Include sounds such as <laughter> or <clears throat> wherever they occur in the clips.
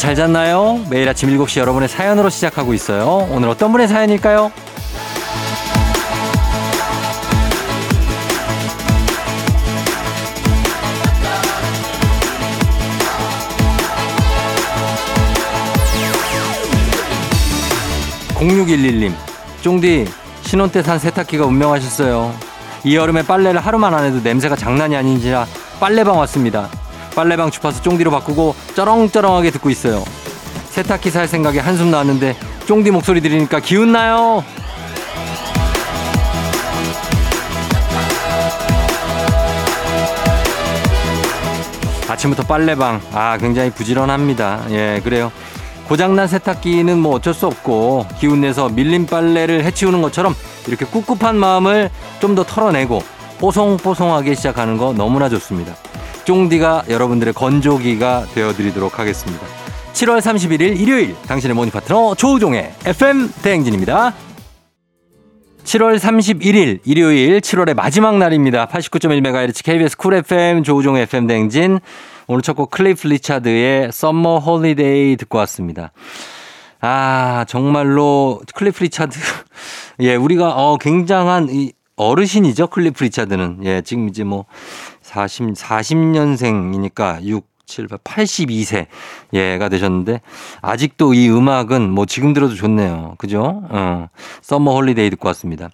잘 잤나요? 매일 아침 7시 여러분의 사연으로 시작하고 있어요. 오늘 어떤 분의 사연일까요? 0611님, 쫑디, 신혼 때 산 세탁기가 운명하셨어요. 이 여름에 빨래를 하루만 안 해도 냄새가 장난이 아닌지라 빨래방 왔습니다. 빨래방 주파수 쫑디로 바꾸고 쩌렁쩌렁하게 듣고 있어요. 세탁기 살 생각에 한숨 나왔는데 쫑디 목소리 들으니까 기운 나요. 아침부터 빨래방 아 굉장히 부지런합니다. 예 그래요. 고장난 세탁기는 뭐 어쩔 수 없고 기운내서 밀린 빨래를 해치우는 것처럼 이렇게 꿉꿉한 마음을 좀 더 털어내고 뽀송뽀송하게 시작하는 거 너무나 좋습니다. 쫑디가 여러분들의 건조기가 되어드리도록 하겠습니다. 7월 31일 일요일 당신의 morning 파트너 조우종의 FM 대행진입니다. 7월 31일 일요일 7월의 마지막 날입니다. 89.1MHz KBS 쿨 FM 조우종의 FM 대행진 오늘 첫 곡 클리프 리차드의 Summer Holiday 듣고 왔습니다. 아, 정말로 클리프 리차드. <laughs> 예, 우리가 어 굉장한 이 어르신이죠. 클리프 리차드는. 예, 지금 이제 뭐 40, 40년생이니까 6, 7, 82세. 예가 되셨는데 아직도 이 음악은 뭐 지금 들어도 좋네요. 그죠? 어. Summer Holiday 듣고 왔습니다.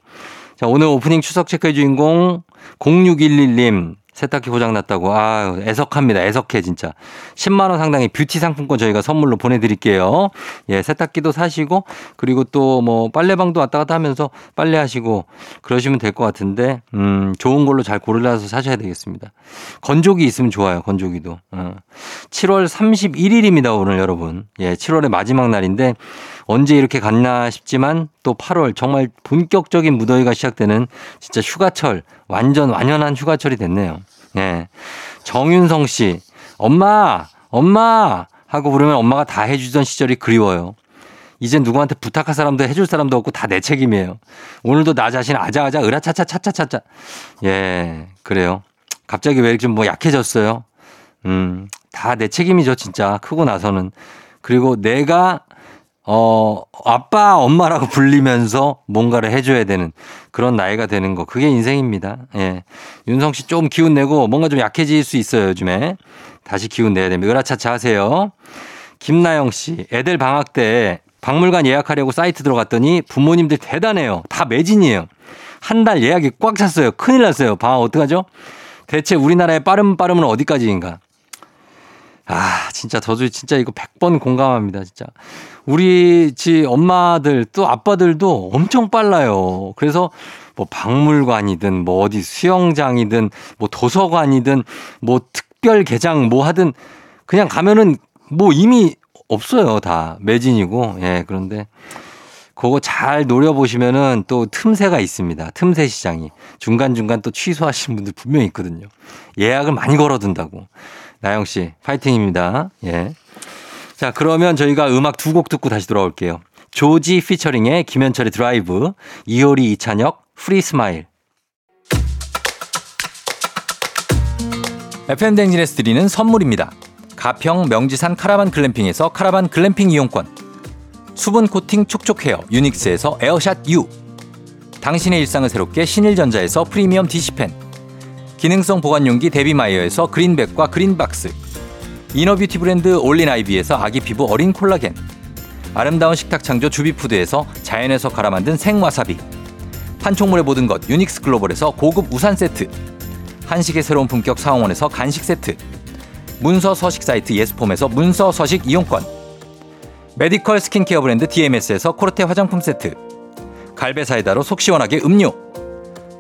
자, 오늘 오프닝 추석 체크의 주인공 0611님 세탁기 고장 났다고. 아, 애석합니다. 애석해 진짜. 10만 원 상당의 뷰티 상품권 저희가 선물로 보내 드릴게요. 예, 세탁기도 사시고 그리고 또 뭐 빨래방도 왔다 갔다 하면서 빨래 하시고 그러시면 될 것 같은데 음, 좋은 걸로 잘 고르셔서 사셔야 되겠습니다. 건조기 있으면 좋아요. 건조기도. 어. 7월 31일입니다, 오늘 여러분. 예, 7월의 마지막 날인데 언제 이렇게 갔나 싶지만 또 8월 정말 본격적인 무더위가 시작되는 진짜 휴가철 완전 완연한 휴가철이 됐네요. 네. 정윤성 씨, 엄마, 엄마 하고 부르면 엄마가 다 해주던 시절이 그리워요. 이젠 누구한테 부탁할 사람도 해줄 사람도 없고 다 내 책임이에요. 오늘도 나 자신 아자아자 으라차차 차차차차. 예, 그래요. 갑자기 왜 좀 뭐 약해졌어요? 음, 다 내 책임이죠, 진짜. 크고 나서는. 그리고 내가 어, 아빠, 엄마라고 불리면서 뭔가를 해줘야 되는 그런 나이가 되는 거. 그게 인생입니다. 예. 윤성 씨 좀 기운 내고 뭔가 좀 약해질 수 있어요, 요즘에. 다시 기운 내야 됩니다. 으라차차 하세요. 김나영 씨, 애들 방학 때 박물관 예약하려고 사이트 들어갔더니 부모님들 대단해요. 다 매진이에요. 한 달 예약이 꽉 찼어요. 큰일 났어요. 방학 어떡하죠? 대체 우리나라의 빠름 빠름은 어디까지인가? 아, 진짜 저도 진짜 이거 100번 공감합니다, 진짜. 우리 집 엄마들 또 아빠들도 엄청 빨라요. 그래서 뭐 박물관이든 뭐 어디 수영장이든 뭐 도서관이든 뭐 특별 개장 뭐 하든 그냥 가면은 뭐 이미 없어요. 다 매진이고. 예, 그런데 그거 잘 노려보시면은 또 틈새가 있습니다. 틈새 시장이. 중간중간 또 취소하신 분들 분명히 있거든요. 예약을 많이 걸어둔다고. 나영 씨, 파이팅입니다. 예. 자, 그러면 저희가 음악 두 곡 듣고 다시 돌아올게요. 조지 피처링의 김현철의 드라이브, 이효리 이찬혁, Free Smile. FM 대행진에서 드리는 선물입니다. 가평 명지산 카라반 글램핑에서 카라반 글램핑 이용권. 수분 코팅 촉촉 헤어 유닉스에서 에어샷 U. 당신의 일상을 새롭게 신일전자에서 프리미엄 디시펜. 기능성 보관 용기 데비마이어에서 그린백과 그린박스. 이너뷰티 브랜드 올린 아이비에서 아기 피부 어린 콜라겐. 아름다운 식탁 창조 주비푸드에서 자연에서 갈아 만든 생와사비. 판촉물의 모든 것 유닉스 글로벌에서 고급 우산 세트. 한식의 새로운 품격 사원에서 간식 세트. 문서 서식 사이트 예스폼에서 문서 서식 이용권. 메디컬 스킨케어 브랜드 DMS에서 코르테 화장품 세트. 갈배사이다로 속 시원하게 음료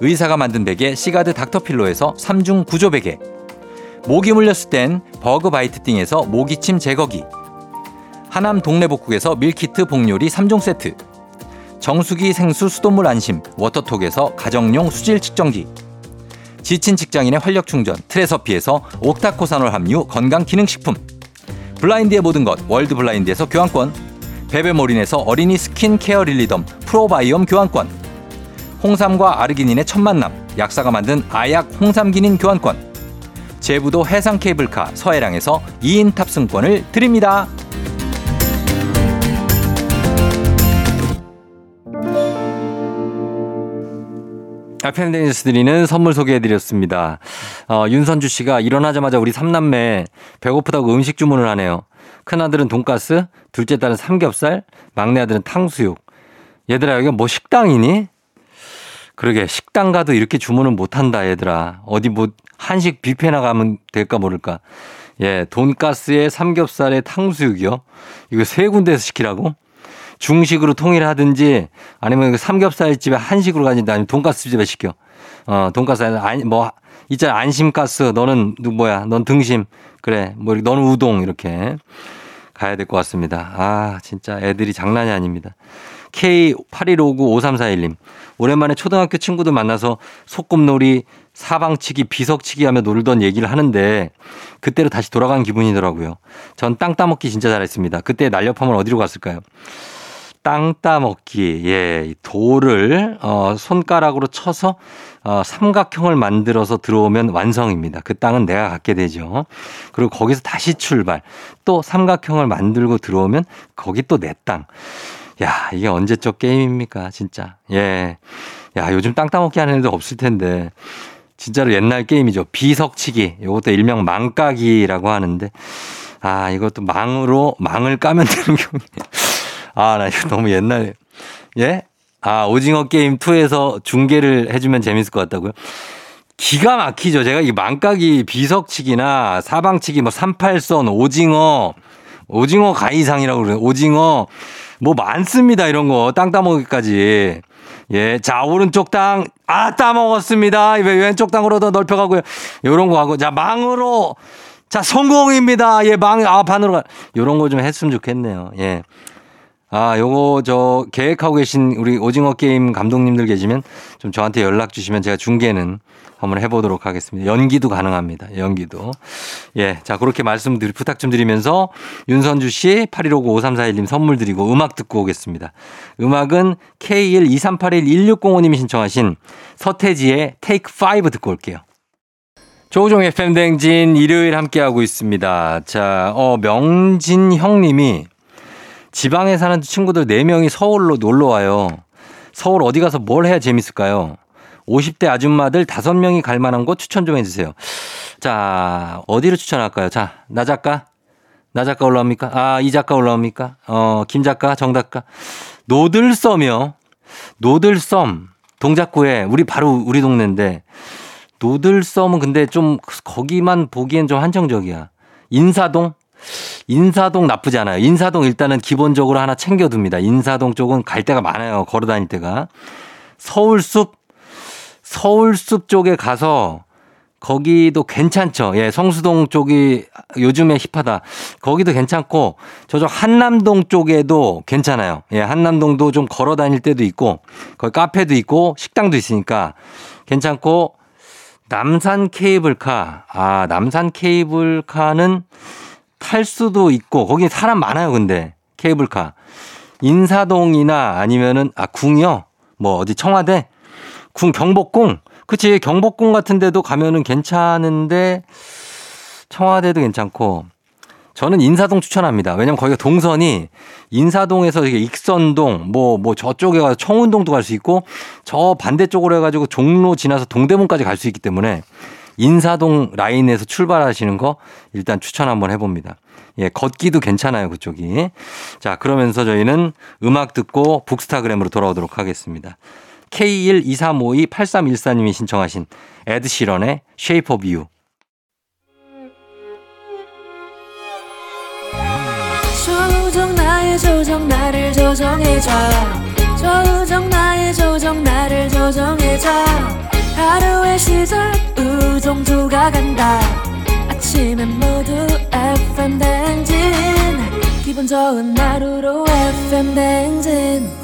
의사가 만든 베개 시가드 닥터필로에서 3중 구조 베개, 모기 물렸을 땐 버그바이트 띵에서 모기침 제거기. 하남 동네복국에서 밀키트 복요리 3종 세트. 정수기 생수 수돗물 안심 워터톡에서 가정용 수질 측정기. 지친 직장인의 활력 충전 트레서피에서 옥타코산올 함유 건강기능식품. 블라인드의 모든 것 월드 블라인드에서 교환권. 베베모린에서 어린이 스킨케어 릴리덤 프로바이옴 교환권 홍삼과 아르기닌의 첫 만남 약사가 만든 아약 홍삼기닌 교환권 제부도 해상 케이블카 서해랑에서 2인 탑승권을 드립니다. 아펜데니스 드리는 선물 소개해드렸습니다. 어, 윤선주 씨가 일어나자마자 우리 삼남매 배고프다고 음식 주문을 하네요. 큰아들은 돈가스, 둘째 딸은 삼겹살, 막내 아들은 탕수육. 얘들아, 여기 뭐 식당이니? 그러게, 식당 가도 이렇게 주문은 못한다, 얘들아. 어디 뭐 한식 뷔페나 가면 될까 모를까. 예, 돈가스에 삼겹살에 탕수육이요? 이거 세 군데에서 시키라고? 중식으로 통일하든지 아니면 그 삼겹살 집에 한식으로 가든지 아니면 돈가스 집에 시켜. 어, 돈가스 아니 뭐 있잖아 안심가스 너는 누 뭐야? 넌 등심. 그래. 뭐 너는 우동 이렇게 가야 될 것 같습니다. 아, 진짜 애들이 장난이 아닙니다. K81595341님. 오랜만에 초등학교 친구들 만나서 소꿉놀이, 사방치기, 비석치기 하며 놀던 얘기를 하는데 그때로 다시 돌아간 기분이더라고요. 전 땅 따먹기 진짜 잘했습니다. 그때 날렵하면 어디로 갔을까요? 땅 따먹기, 예, 돌을, 어, 손가락으로 쳐서, 어, 삼각형을 만들어서 들어오면 완성입니다. 그 땅은 내가 갖게 되죠. 그리고 거기서 다시 출발. 또 삼각형을 만들고 들어오면 거기 또 내 땅. 야, 이게 언제적 게임입니까, 진짜. 예. 야, 요즘 땅 따먹기 하는 애들 없을 텐데. 진짜로 옛날 게임이죠. 비석치기. 이것도 일명 망까기라고 하는데. 아, 이것도 망으로, 망을 까면 <laughs> 되는 경우. 아, 나 이거 너무 옛날, 예? 아, 오징어 게임 2에서 중계를 해주면 재밌을 것 같다고요? 기가 막히죠. 제가 이 망까기 비석치기나 사방치기 뭐 38선, 오징어, 오징어 가이상이라고 그래요. 오징어, 뭐 많습니다. 이런 거. 땅 따먹기까지. 예. 자, 오른쪽 땅, 아, 따먹었습니다. 왼쪽 땅으로 더 넓혀가고요. 요런 거 하고. 자, 망으로. 자, 성공입니다. 예, 망, 아, 반으로 가. 요런 거 좀 했으면 좋겠네요. 예. 아, 요거 저 계획하고 계신 우리 오징어 게임 감독님들 계시면 좀 저한테 연락 주시면 제가 중계는 한번 해보도록 하겠습니다. 연기도 가능합니다. 연기도. 예. 자, 그렇게 말씀 드 부탁 좀 드리면서 윤선주 씨 8159-5341님 선물 드리고 음악 듣고 오겠습니다. 음악은 K12381-1605님이 신청하신 서태지의 Take 5 듣고 올게요. 조우종 FM 댕진 일요일 함께하고 있습니다. 자, 어, 명진 형님이 지방에 사는 친구들 4명이 서울로 놀러 와요. 서울 어디 가서 뭘 해야 재밌을까요? 50대 아줌마들 5명이 갈 만한 곳 추천 좀 해주세요. 자, 어디로 추천할까요? 자, 나 작가? 나 작가 올라옵니까? 아, 이 작가 올라옵니까? 어, 김 작가, 정 작가. 노들섬이요. 노들섬. 동작구에, 우리 바로 우리 동네인데. 노들섬은 근데 좀 거기만 보기엔 좀 한정적이야. 인사동? 인사동 나쁘지 않아요. 인사동 일단은 기본적으로 하나 챙겨둡니다. 인사동 쪽은 갈 데가 많아요. 걸어 다닐 때가. 서울숲, 서울숲 쪽에 가서 거기도 괜찮죠. 예, 성수동 쪽이 요즘에 힙하다. 거기도 괜찮고 저쪽 한남동 쪽에도 괜찮아요. 예, 한남동도 좀 걸어 다닐 때도 있고 거기 카페도 있고 식당도 있으니까 괜찮고 남산 케이블카. 아, 남산 케이블카는 탈 수도 있고 거기 사람 많아요 근데 케이블카 인사동이나 아니면은 아 궁이요 뭐 어디 청와대 궁 경복궁 그치 경복궁 같은 데도 가면은 괜찮은데 청와대도 괜찮고 저는 인사동 추천합니다. 왜냐면 거기가 동선이 인사동에서 이게 익선동 뭐뭐 뭐 저쪽에 가서 청운동도 갈 수 있고 저 반대쪽으로 해 가지고 종로 지나서 동대문까지 갈 수 있기 때문에 인사동 라인에서 출발하시는 거 일단 추천 한번 해 봅니다. 예, 걷기도 괜찮아요, 그쪽이. 자, 그러면서 저희는 음악 듣고 북스타그램으로 돌아오도록 하겠습니다. K12352-8314님이 신청하신 에드 시런의 Shape of You. 조정 나의 조정 나를 조정해줘. 조정 나의 조정 나를 조정해줘. 하루의 시절 우정조가 간다. 아침엔 모두 FM 댕진. 기분 좋은 하루로 FM 댕진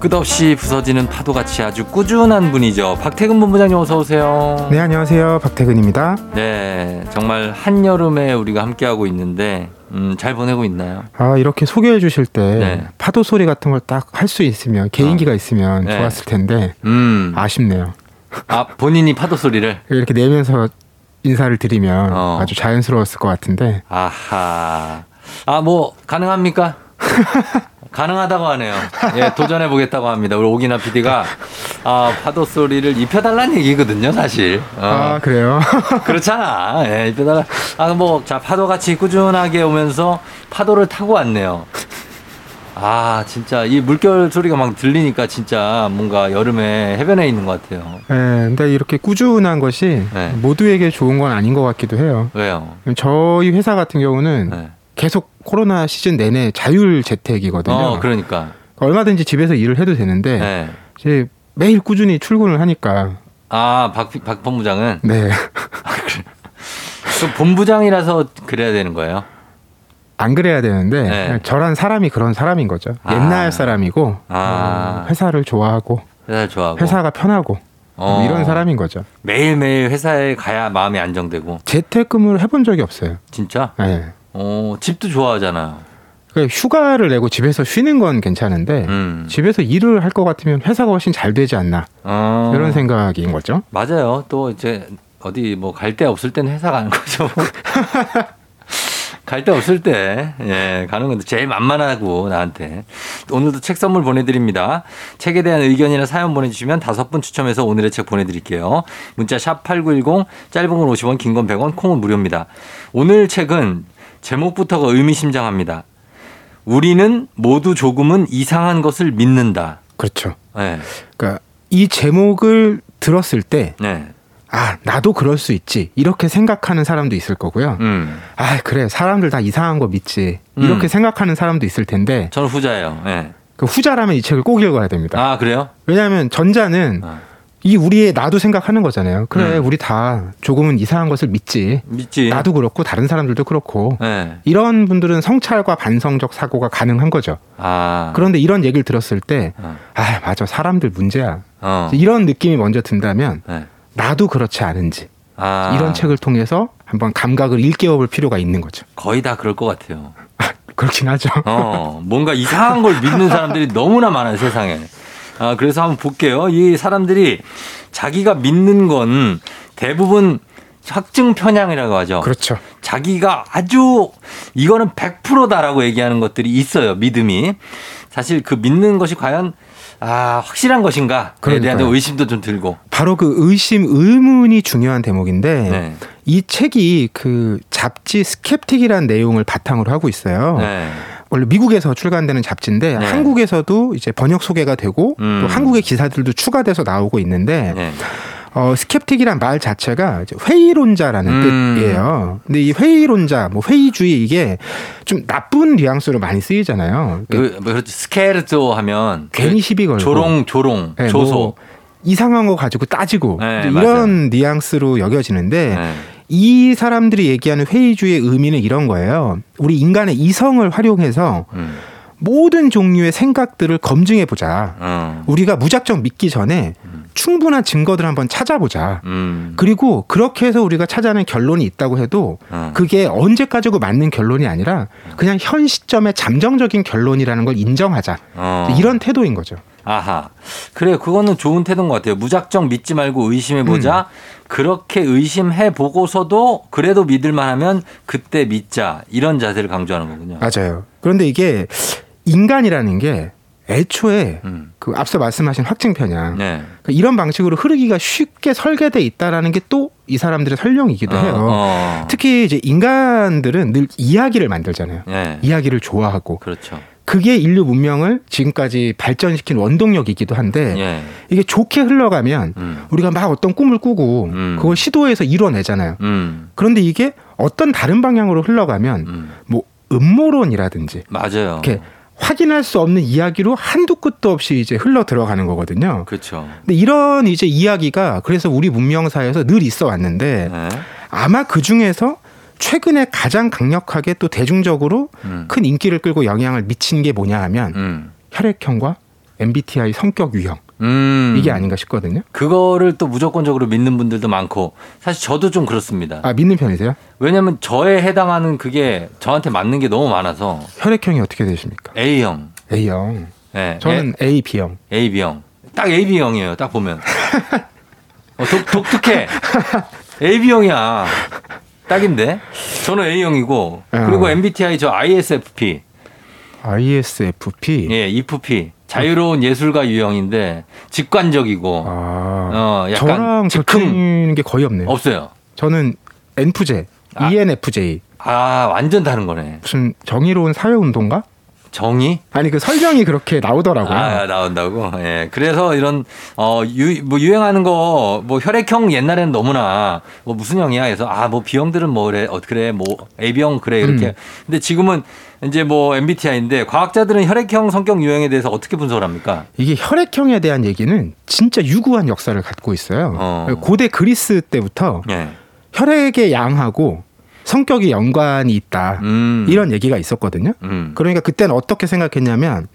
끝없이 부서지는 파도같이 아주 꾸준한 분이죠. 박태근 본부장님 어서 오세요. 네, 안녕하세요. 박태근입니다. 네, 정말 한여름에 우리가 함께하고 있는데 음, 잘 보내고 있나요? 아, 이렇게 소개해 주실 때 네. 파도 소리 같은 걸 딱 할 수 있으면 개인기가 있으면 네. 좋았을 텐데 음, 아쉽네요. 아 본인이 파도 소리를 이렇게 내면서 인사를 드리면 어. 아주 자연스러웠을 것 같은데 아하. 아, 뭐, 가능합니까? <laughs> 가능하다고 하네요. 예, 도전해 보겠다고 합니다. 우리 오기나 PD가 아, 파도 소리를 입혀 달라는 얘기거든요, 사실. 어, 아, 그래요? <laughs> 그렇잖아. 예, 입혀 달라. 아, 뭐, 자, 파도 같이 꾸준하게 오면서 파도를 타고 왔네요. 아, 진짜 이 물결 소리가 막 들리니까 진짜 뭔가 여름에 해변에 있는 것 같아요. 네, 근데 이렇게 꾸준한 것이 네. 모두에게 좋은 건 아닌 것 같기도 해요. 왜요? 저희 회사 같은 경우는 네. 계속 코로나 시즌 내내 자율 재택이거든요. 어, 그러니까. 얼마든지 집에서 일을 해도 되는데 네. 이제 매일 꾸준히 출근을 하니까 아, 박, 박 본부장은 네. <laughs> 그 본부장이라서 그래야 되는 거예요. 안 그래야 되는데 네. 저란 사람이 그런 사람인 거죠. 아. 옛날 사람이고 아. 어, 회사를 좋아하고 회사를 좋아하고 회사가 편하고 어. 이런 사람인 거죠. 매일매일 회사에 가야 마음이 안정되고 재택근무를 해본 적이 없어요. 진짜 네. 어, 집도 좋아하잖아요. 그러니까 휴가를 내고 집에서 쉬는 건 괜찮은데 음. 집에서 일을 할 것 같으면 회사가 훨씬 잘 되지 않나 어. 이런 생각인 거죠. 맞아요. 또 이제 어디 뭐 갈 데 없을 때는 회사 가는 거죠. <laughs> 갈 데 없을 때, 예, 가는 건데 제일 만만하고 나한테. 오늘도 책 선물 보내드립니다. 책에 대한 의견이나 사연 보내주시면 다섯 분 추첨해서 오늘의 책 보내드릴게요. 문자 샵 8910, 짧은 건 50원, 긴 건 100원, 콩은 무료입니다. 오늘 책은 제목부터가 의미심장합니다. 우리는 모두 조금은 이상한 것을 믿는다. 그렇죠. 네, 그러니까 이 제목을 들었을 때 네, 아, 나도 그럴 수 있지. 이렇게 생각하는 사람도 있을 거고요. 음. 아, 그래. 사람들 다 이상한 거 믿지. 이렇게 음. 생각하는 사람도 있을 텐데 저는 후자예요. 네. 그 후자라면 이 책을 꼭 읽어야 됩니다. 아, 그래요? 왜냐하면 전자는 아. 이 우리의 나도 생각하는 거잖아요. 그래, 음. 우리 다 조금은 이상한 것을 믿지. 믿지. 나도 그렇고 다른 사람들도 그렇고. 네. 이런 분들은 성찰과 반성적 사고가 가능한 거죠. 아. 그런데 이런 얘기를 들었을 때, 어. 아, 맞아. 사람들 문제야. 어. 이런 느낌이 먼저 든다면, 네. 나도 그렇지 않은지. 아. 이런 책을 통해서 한번 감각을 일깨워 볼 필요가 있는 거죠. 거의 다 그럴 것 같아요. <laughs> 그렇긴 하죠. 어. 뭔가 이상한 걸 믿는 사람들이 너무나 많아요, 세상에. 아, 그래서 한번 볼게요. 이 사람들이 자기가 믿는 건 대부분 확증 편향이라고 하죠. 그렇죠. 자기가 아주 이거는 100%다라고 얘기하는 것들이 있어요. 믿음이. 사실 그 믿는 것이 과연 아, 확실한 것인가에 대한 그러니까요. 의심도 좀 들고. 바로 그 의심, 의문이 중요한 대목인데, 네. 이 책이 그 잡지 스캡틱이라는 내용을 바탕으로 하고 있어요. 네. 원래 미국에서 출간되는 잡지인데 네. 한국에서도 이제 번역 소개가 되고 음. 또 한국의 기사들도 추가돼서 나오고 있는데 네. 어, 스캡틱이란 말 자체가 이제 회의론자라는 음. 뜻이에요. 근데 이 회의론자, 뭐 회의주의 이게 좀 나쁜 뉘앙스로 많이 쓰이잖아요. 그, 뭐 그렇지. 스케르토 하면 괜히 시비 걸고 조롱, 조롱, 네, 조소. 뭐 이상한 거 가지고 따지고 네, 이제 맞아요. 이런 뉘앙스로 여겨지는데 네. 이 사람들이 얘기하는 회의주의의 의미는 이런 거예요. 우리 인간의 이성을 활용해서 음. 모든 종류의 생각들을 검증해 보자. 어. 우리가 무작정 믿기 전에 충분한 증거들을 한번 찾아보자. 음. 그리고 그렇게 해서 우리가 찾아낸 결론이 있다고 해도 어. 그게 언제까지고 맞는 결론이 아니라 그냥 현 시점의 잠정적인 결론이라는 걸 인정하자. 어. 이런 태도인 거죠. 아하. 그래, 그거는 좋은 태도인 것 같아요. 무작정 믿지 말고 의심해보자. 음. 그렇게 의심해보고서도 그래도 믿을만 하면 그때 믿자. 이런 자세를 강조하는 거군요. 맞아요. 그런데 이게 인간이라는 게 애초에 음. 그 앞서 말씀하신 확증 편향 네. 그러니까 이런 방식으로 흐르기가 쉽게 설계돼 있다라는 게 또 이 사람들의 설명이기도 해요. 어, 어. 특히 이제 인간들은 늘 이야기를 만들잖아요. 네. 이야기를 좋아하고 그렇죠. 그게 인류 문명을 지금까지 발전시킨 원동력이기도 한데 예. 이게 좋게 흘러가면 음. 우리가 막 어떤 꿈을 꾸고 음. 그걸 시도해서 이뤄내잖아요. 음. 그런데 이게 어떤 다른 방향으로 흘러가면 음. 뭐 음모론이라든지 맞아요. 이렇게 확인할 수 없는 이야기로 한두 끝도 없이 이제 흘러 들어가는 거거든요. 그렇죠. 근데 이런 이제 이야기가 그래서 우리 문명사에서 늘 있어 왔는데 네. 아마 그 중에서 최근에 가장 강력하게 또 대중적으로 음. 큰 인기를 끌고 영향을 미친 게 뭐냐 하면 음. 혈액형과 MBTI 성격 유형 음. 이게 아닌가 싶거든요. 그거를 또 무조건적으로 믿는 분들도 많고 사실 저도 좀 그렇습니다. 아 믿는 편이세요? 왜냐면 저에 해당하는 그게 저한테 맞는 게 너무 많아서 혈액형이 어떻게 되십니까? A형. A형. 네. 저는 A, B형. A, B형. 딱 A, B형이에요. 딱 보면. <laughs> 어, 독, 독특해. A, B형이야. 딱인데? 저는 A형이고, 그리고 어. MBTI 저 ISFP. ISFP. 예, EFP. 자유로운 예술가 유형인데, 직관적이고, 아, 어, 약간 저랑 즉흥. 게 거의 없네요. 없어요. 저는 NFJ, 아. ENFJ. 아, 완전 다른 거네. 무슨 정의로운 사회운동가? 정의? 아니 그 설명이 그렇게 나오더라고요. 아, 나온다고? 예. 그래서 이런, 어, 유, 뭐 유행하는 거, 뭐 혈액형 옛날에는 너무나, 뭐 무슨 형이야? 해서, 아, 뭐 B형들은 뭐 그래, 어, 그래, 뭐 AB형 그래, 이렇게. 음. 근데 지금은 이제 뭐 MBTI인데, 과학자들은 혈액형 성격 유형에 대해서 어떻게 분석을 합니까? 이게 혈액형에 대한 얘기는 진짜 유구한 역사를 갖고 있어요. 어. 고대 그리스 때부터 예. 혈액의 양하고 성격이 연관이 있다. 음. 이런 얘기가 있었거든요. 음. 그러니까 그때는 어떻게 생각했냐면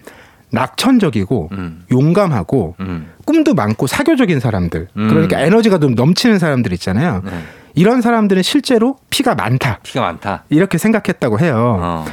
낙천적이고 음. 용감하고 음. 꿈도 많고 사교적인 사람들 음. 그러니까 에너지가 좀 넘치는 사람들 있잖아요. 네. 이런 사람들은 실제로 피가 많다. 피가 많다. 이렇게 생각했다고 해요. 어.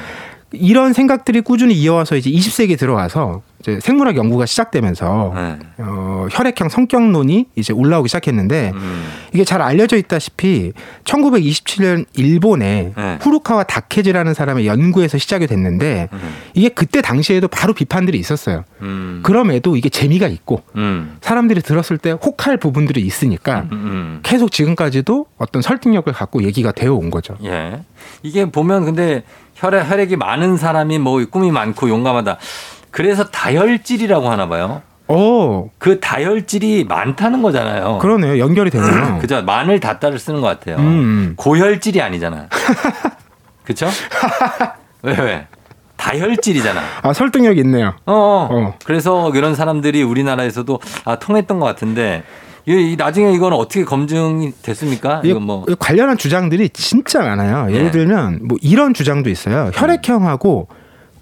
이런 생각들이 꾸준히 이어와서 이제 20세기 들어와서 이제 생물학 연구가 시작되면서 네. 어, 혈액형 성격론이 이제 올라오기 시작했는데 음. 이게 잘 알려져 있다시피 1927년 일본에 네. 후루카와 다케지라는 사람의 연구에서 시작이 됐는데 음. 이게 그때 당시에도 바로 비판들이 있었어요. 음. 그럼에도 이게 재미가 있고 음. 사람들이 들었을 때 혹할 부분들이 있으니까 음. 음. 계속 지금까지도 어떤 설득력을 갖고 얘기가 되어 온 거죠. 예. 이게 보면 근데 혈액, 혈액이 많은 사람이 뭐 꿈이 많고 용감하다. 그래서 다혈질이라고 하나 봐요. 어, 그 다혈질이 많다는 거잖아요. 그러네요. 연결이 되네요. <clears throat> 그죠? 마늘 닷다를 쓰는 것 같아요. 음. 고혈질이 아니잖아. <laughs> 그쵸? 왜, 왜? 다혈질이잖아. 아, 설득력 있네요. 어, 어. 어. 그래서 그런 사람들이 우리나라에서도 아, 통했던 것 같은데 이, 나중에 이건 어떻게 검증이 됐습니까? 이 이건 뭐. 관련한 주장들이 진짜 많아요. 예를 네. 들면 뭐 이런 주장도 있어요. 혈액형하고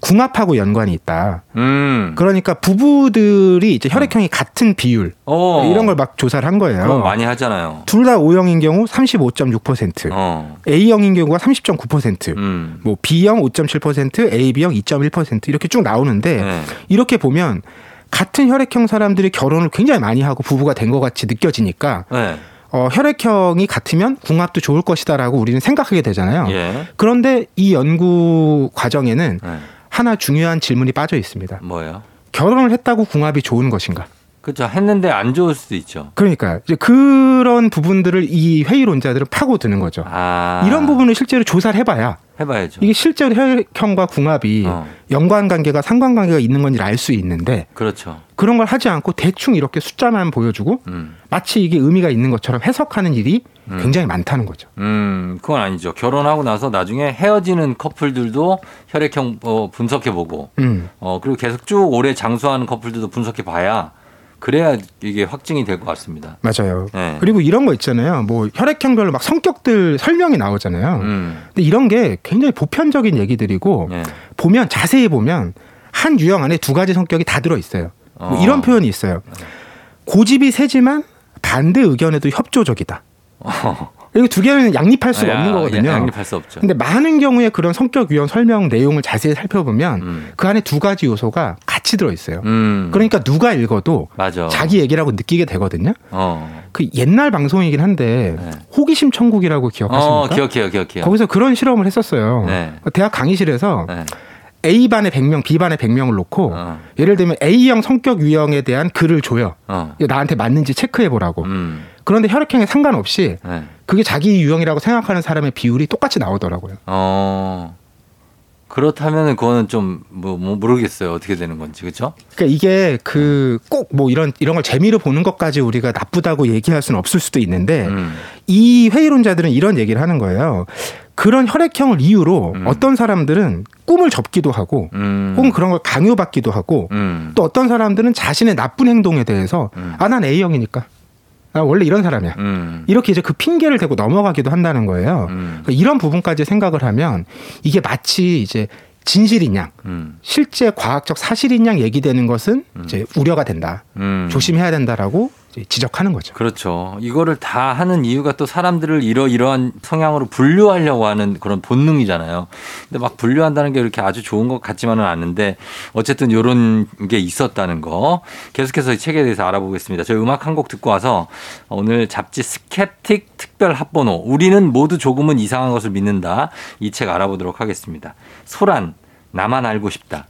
궁합하고 연관이 있다. 음. 그러니까 부부들이 이제 혈액형이 같은 비율 어. 이런 걸 막 조사를 한 거예요. 많이 하잖아요. 둘 다 O형인 경우 35.6%, 어. A형인 경우가 30.9%, 음. 뭐 B형 5.7%, AB형 2.1% 이렇게 쭉 나오는데 네. 이렇게 보면 같은 혈액형 사람들이 결혼을 굉장히 많이 하고 부부가 된 것 같이 느껴지니까 네. 어, 혈액형이 같으면 궁합도 좋을 것이다라고 우리는 생각하게 되잖아요. 예. 그런데 이 연구 과정에는 네. 하나 중요한 질문이 빠져 있습니다. 뭐예요? 결혼을 했다고 궁합이 좋은 것인가? 그렇죠. 했는데 안 좋을 수도 있죠. 그러니까 이제 그런 부분들을 이 회의론자들은 파고드는 거죠. 아. 이런 부분을 실제로 조사를 해봐야 해봐야죠. 이게 실제로 혈액형과 궁합이 어. 연관관계가 상관관계가 있는 건지 알 수 있는데 그렇죠. 그런 걸 하지 않고 대충 이렇게 숫자만 보여주고 음. 마치 이게 의미가 있는 것처럼 해석하는 일이 음. 굉장히 많다는 거죠. 음, 그건 아니죠. 결혼하고 나서 나중에 헤어지는 커플들도 혈액형 어, 분석해보고, 음. 어, 그리고 계속 쭉 오래 장수하는 커플들도 분석해봐야, 그래야 이게 확증이 될 것 같습니다. 맞아요. 네. 그리고 이런 거 있잖아요. 뭐 혈액형별로 막 성격들 설명이 나오잖아요. 음, 근데 이런 게 굉장히 보편적인 얘기들이고 예. 보면 자세히 보면 한 유형 안에 두 가지 성격이 다 들어 있어요. 뭐 어. 이런 표현이 있어요. 고집이 세지만 반대 의견에도 협조적이다. 이거 두 개는 양립할 수가 야, 없는 거거든요. 야, 양립할 수 없죠. 근데 많은 경우에 그런 성격 유형 설명 내용을 자세히 살펴보면 음, 그 안에 두 가지 요소가 같이 들어 있어요. 음, 그러니까 누가 읽어도 맞아. 자기 얘기라고 느끼게 되거든요. 어, 그 옛날 방송이긴 한데 네. 호기심 천국이라고 기억하십니까? 어, 기억해요, 기억해요. 거기서 그런 실험을 했었어요. 네. 대학 강의실에서 네. A 반에 100명, B 반에 100명을 놓고 어. 예를 들면 A형 성격 유형에 대한 글을 줘요. 어. 나한테 맞는지 체크해 보라고. 음. 그런데 혈액형에 상관없이 네. 그게 자기 유형이라고 생각하는 사람의 비율이 똑같이 나오더라고요. 어. 그렇다면은 그거는 좀 뭐 모르겠어요. 어떻게 되는 건지. 그렇죠? 그러니까 이게 그 꼭 뭐 이런 이런 걸 재미로 보는 것까지 우리가 나쁘다고 얘기할 수는 없을 수도 있는데 음. 이 회의론자들은 이런 얘기를 하는 거예요. 그런 혈액형을 이유로 음. 어떤 사람들은 꿈을 접기도 하고 음. 혹은 그런 걸 강요받기도 하고 음. 또 어떤 사람들은 자신의 나쁜 행동에 대해서 음. 아난 A형이니까 아 원래 이런 사람이야 음. 이렇게 이제 그 핑계를 대고 넘어가기도 한다는 거예요. 음. 그러니까 이런 부분까지 생각을 하면 이게 마치 이제 진실인 양 음. 실제 과학적 사실인 양 얘기되는 것은 이제 우려가 된다 음. 조심해야 된다라고 지적하는 거죠. 그렇죠. 이거를 다 하는 이유가 또 사람들을 이러 이러한 성향으로 분류하려고 하는 그런 본능이잖아요. 근데 막 분류한다는 게 이렇게 아주 좋은 것 같지만은 않은데 어쨌든 이런 게 있었다는 거 계속해서 이 책에 대해서 알아보겠습니다. 저희 음악 한 곡 듣고 와서 오늘 잡지 스캡틱 특별 합본호 우리는 모두 조금은 이상한 것을 믿는다 이 책 알아보도록 하겠습니다. 소란 나만 알고 싶다.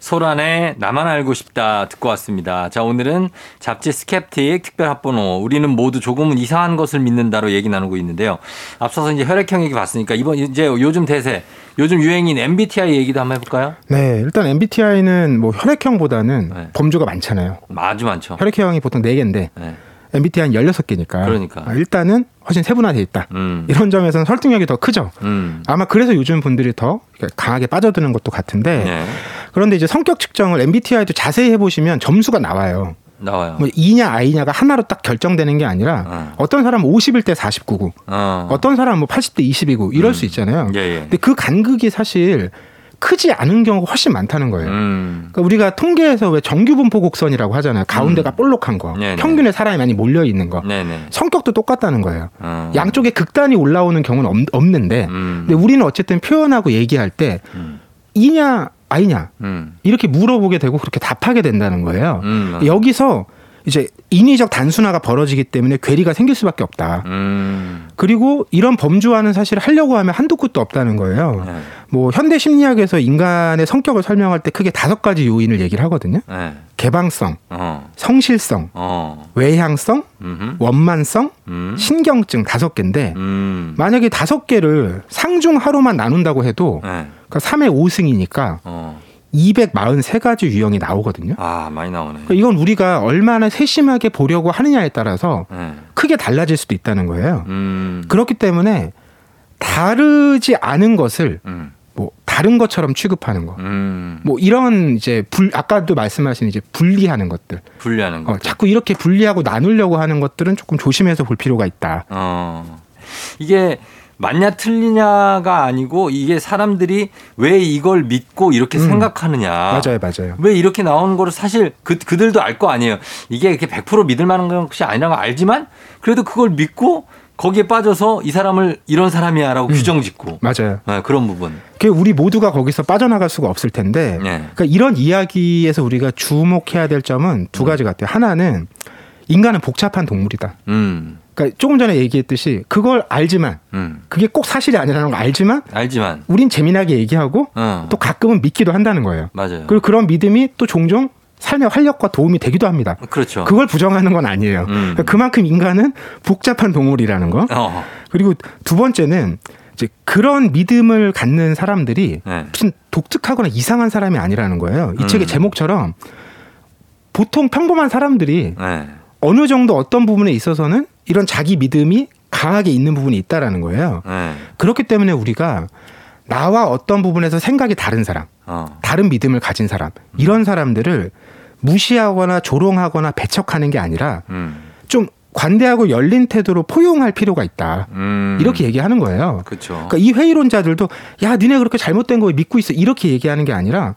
소란의 나만 알고 싶다 듣고 왔습니다. 자, 오늘은 잡지 스캡틱 특별 합본호 우리는 모두 조금은 이상한 것을 믿는다로 얘기 나누고 있는데요. 앞서서 이제 혈액형 얘기 봤으니까 이번 이제 요즘 대세, 요즘 유행인 MBTI 얘기도 한번 해볼까요? 네, 일단 MBTI는 뭐 혈액형보다는 네. 범주가 많잖아요. 아주 많죠. 혈액형이 보통 4개인데 네. MBTI는 16개니까. 그러니까. 일단은 훨씬 세분화돼 있다. 음. 이런 점에서는 설득력이 더 크죠. 음. 아마 그래서 요즘 분들이 더 강하게 빠져드는 것도 같은데 네. 그런데 이제 성격 측정을 MBTI도 자세히 해보시면 점수가 나와요. 나와요. 뭐 E냐 I냐가 하나로 딱 결정되는 게 아니라 어. 어떤 사람은 51대 49고 어. 어떤 사람은 뭐 80대 22고 이럴 수 있잖아요. 예, 예. 근데 그 간극이 사실 크지 않은 경우가 훨씬 많다는 거예요. 음. 그러니까 우리가 통계에서 왜 정규분포 곡선이라고 하잖아요. 가운데가 볼록한 거, 네네. 평균에 사람이 많이 몰려 있는 거. 네네. 성격도 똑같다는 거예요. 어. 양쪽에 극단이 올라오는 경우는 없, 없는데, 음. 근데 우리는 어쨌든 표현하고 얘기할 때 음. 이냐 아니냐 음. 이렇게 물어보게 되고 그렇게 답하게 된다는 거예요. 음. 여기서 이제 인위적 단순화가 벌어지기 때문에 괴리가 생길 수밖에 없다. 음. 그리고 이런 범주화는 사실 하려고 하면 한두 끝도 없다는 거예요. 네. 뭐 현대 심리학에서 인간의 성격을 설명할 때 크게 다섯 가지 요인을 얘기를 하거든요. 네. 개방성, 어. 성실성, 어. 외향성, 음흠. 원만성, 음. 신경증 다섯 개인데 음. 만약에 다섯 개를 상중 하루만 나눈다고 해도 네. 그러니까 3의 5승이니까 어. 243가지 유형이 나오거든요. 아, 많이 나오네. 그러니까 이건 우리가 얼마나 세심하게 보려고 하느냐에 따라서 네. 크게 달라질 수도 있다는 거예요. 음. 그렇기 때문에 다르지 않은 것을 음. 뭐 다른 것처럼 취급하는 거. 음. 뭐 이런 이제 불 아까도 말씀하신 이제 분리하는 것들. 분리하는 거. 어, 자꾸 이렇게 분리하고 나누려고 하는 것들은 조금 조심해서 볼 필요가 있다. 어. 이게 맞냐 틀리냐가 아니고 이게 사람들이 왜 이걸 믿고 이렇게 음. 생각하느냐. 맞아요, 맞아요. 왜 이렇게 나오는 거를 사실 그, 그들도 알 거 아니에요. 이게 이렇게 100% 믿을 만한 것이 아니라는 걸 알지만 그래도 그걸 믿고 거기에 빠져서 이 사람을 이런 사람이야라고 음. 규정 짓고 맞아요. 네, 그런 부분. 그 우리 모두가 거기서 빠져나갈 수가 없을 텐데. 네. 그러니까 이런 이야기에서 우리가 주목해야 될 점은 두 가지 같아요. 하나는 인간은 복잡한 동물이다. 음. 그러니까 조금 전에 얘기했듯이 그걸 알지만 음. 그게 꼭 사실이 아니라는 걸 알지만 알지만. 우린 재미나게 얘기하고 어. 또 가끔은 믿기도 한다는 거예요. 맞아요. 그리고 그런 믿음이 또 종종 삶의 활력과 도움이 되기도 합니다. 그렇죠. 그걸 부정하는 건 아니에요. 음. 그러니까 그만큼 인간은 복잡한 동물이라는 거. 어. 그리고 두 번째는 이제 그런 믿음을 갖는 사람들이 네. 무슨 독특하거나 이상한 사람이 아니라는 거예요. 이 음. 책의 제목처럼 보통 평범한 사람들이 네. 어느 정도 어떤 부분에 있어서는 이런 자기 믿음이 강하게 있는 부분이 있다라는 거예요. 네. 그렇기 때문에 우리가 나와 어떤 부분에서 생각이 다른 사람, 어. 다른 믿음을 가진 사람, 이런 사람들을 무시하거나 조롱하거나 배척하는 게 아니라 음. 좀 관대하고 열린 태도로 포용할 필요가 있다. 음. 이렇게 얘기하는 거예요. 그렇죠. 그러니까 이 회의론자들도 야, 니네 그렇게 잘못된 거 믿고 있어. 이렇게 얘기하는 게 아니라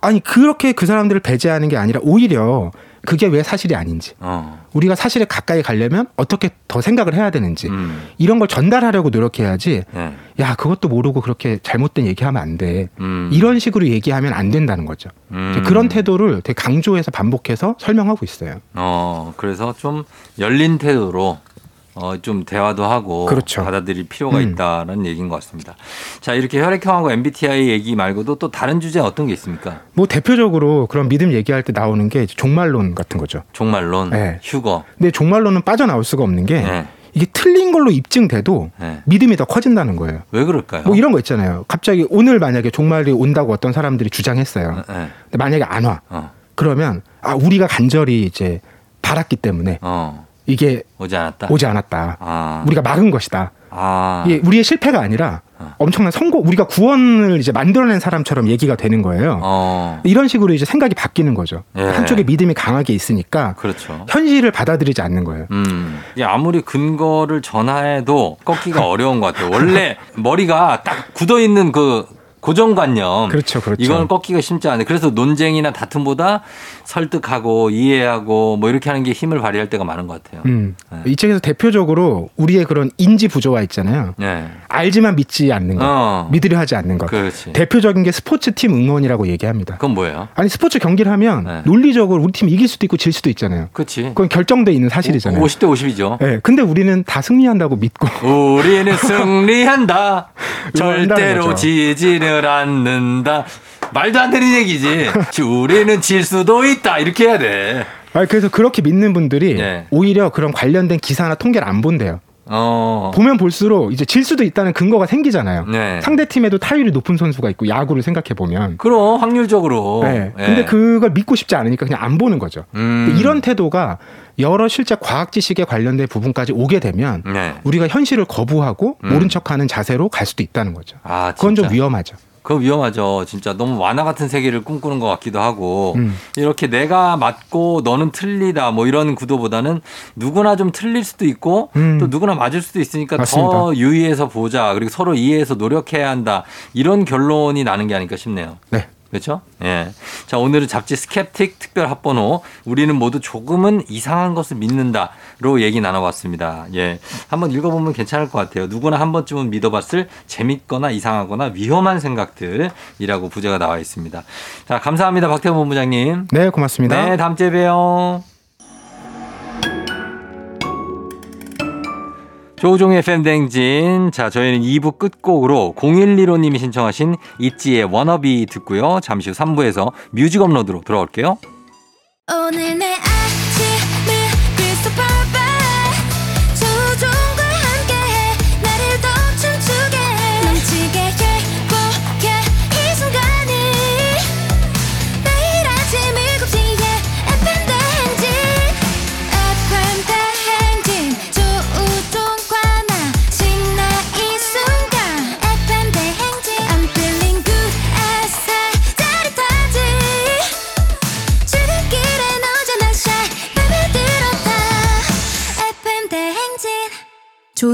아니, 그렇게 그 사람들을 배제하는 게 아니라 오히려 그게 왜 사실이 아닌지. 어. 우리가 사실에 가까이 가려면 어떻게 더 생각을 해야 되는지. 음. 이런 걸 전달하려고 노력해야지. 네. 야, 그것도 모르고 그렇게 잘못된 얘기하면 안 돼. 음. 이런 식으로 얘기하면 안 된다는 거죠. 음. 그런 태도를 되게 강조해서 반복해서 설명하고 있어요. 어, 그래서 좀 열린 태도로 어, 좀 대화도 하고 그렇죠. 받아들일 필요가 음. 있다는 얘기인 것 같습니다. 자, 이렇게 혈액형하고 MBTI 얘기 말고도 또 다른 주제 어떤 게 있습니까? 뭐 대표적으로 그런 믿음 얘기할 때 나오는 게 종말론 같은 거죠. 종말론, 네. 휴거. 근데 종말론은 빠져나올 수가 없는 게 네. 이게 틀린 걸로 입증돼도 네. 믿음이 더 커진다는 거예요. 왜 그럴까요? 뭐 이런 거 있잖아요. 갑자기 오늘 만약에 종말이 온다고 어떤 사람들이 주장했어요. 네. 근데 만약에 안 와. 어, 그러면 아 우리가 간절히 이제 바랐기 때문에 어, 이게 오지 않았다. 오지 않았다. 아, 우리가 막은 것이다. 아, 이게 우리의 실패가 아니라 어. 엄청난 성공, 우리가 구원을 이제 만들어낸 사람처럼 얘기가 되는 거예요. 어, 이런 식으로 이제 생각이 바뀌는 거죠. 예. 한쪽에 믿음이 강하게 있으니까 그렇죠. 현실을 받아들이지 않는 거예요. 음, 아무리 근거를 전화해도 꺾기가 어려운 것 같아요. 원래 머리가 딱 굳어 있는 그 고정관념. 그렇죠, 그렇죠. 이거는 꺾기가 쉽지 않아요. 그래서 논쟁이나 다툼보다 설득하고 이해하고 뭐 이렇게 하는 게 힘을 발휘할 때가 많은 것 같아요. 음. 네. 이 책에서 대표적으로 우리의 그런 인지 부조화 있잖아요. 네. 알지만 믿지 않는 것, 어. 믿으려 하지 않는 것. 그렇지. 대표적인 게 스포츠 팀 응원이라고 얘기합니다. 그건 뭐예요? 아니 스포츠 경기를 하면 네. 논리적으로 우리 팀 이길 수도 있고 질 수도 있잖아요. 그렇지. 그건 결정돼 있는 사실이잖아요. 50대 50이죠. 네, 근데 우리는 다 승리한다고 믿고 우리는 승리한다. <laughs> 절대로 거죠. 지지를 않는다. 말도 안 되는 얘기지. 우리는 질 수도 있다. 이렇게 해야 돼. 아니, 그래서 그렇게 믿는 분들이 네. 오히려 그런 관련된 기사나 통계를 안 본대요. 어. 보면 볼수록 이제 질 수도 있다는 근거가 생기잖아요. 네. 상대 팀에도 타율이 높은 선수가 있고 야구를 생각해 보면. 그럼 확률적으로. 네. 예. 근데 그걸 믿고 싶지 않으니까 그냥 안 보는 거죠. 음. 이런 태도가 여러 실제 과학 지식에 관련된 부분까지 오게 되면 네. 우리가 현실을 거부하고 음. 모른 척하는 자세로 갈 수도 있다는 거죠. 아, 그건 좀. 위험하죠. 그거 위험하죠. 진짜 너무 완화 같은 세계를 꿈꾸는 것 같기도 하고 음. 이렇게 내가 맞고 너는 틀리다 뭐 이런 구도보다는 누구나 좀 틀릴 수도 있고 음. 또 누구나 맞을 수도 있으니까 맞습니다. 더 유의해서 보자 그리고 서로 이해해서 노력해야 한다 이런 결론이 나는 게 아닐까 싶네요. 네. 그렇죠? 예. 자, 오늘은 잡지 스캡틱 특별 합번호 우리는 모두 조금은 이상한 것을 믿는다로 얘기 나눠봤습니다. 예. 한번 읽어보면 괜찮을 것 같아요. 누구나 한 번쯤은 믿어봤을 재밌거나 이상하거나 위험한 생각들이라고 부제가 나와 있습니다. 자, 감사합니다. 박태원 본부장님. 네, 고맙습니다. 네, 다음 주에 봬요. 조우종의 팬댕진. 자, 저희는 2부 끝곡으로 0115님이 신청하신 있지의 워너비 듣고요. 잠시 후 3부에서 뮤직 업로드로 돌아올게요. 오늘 내 아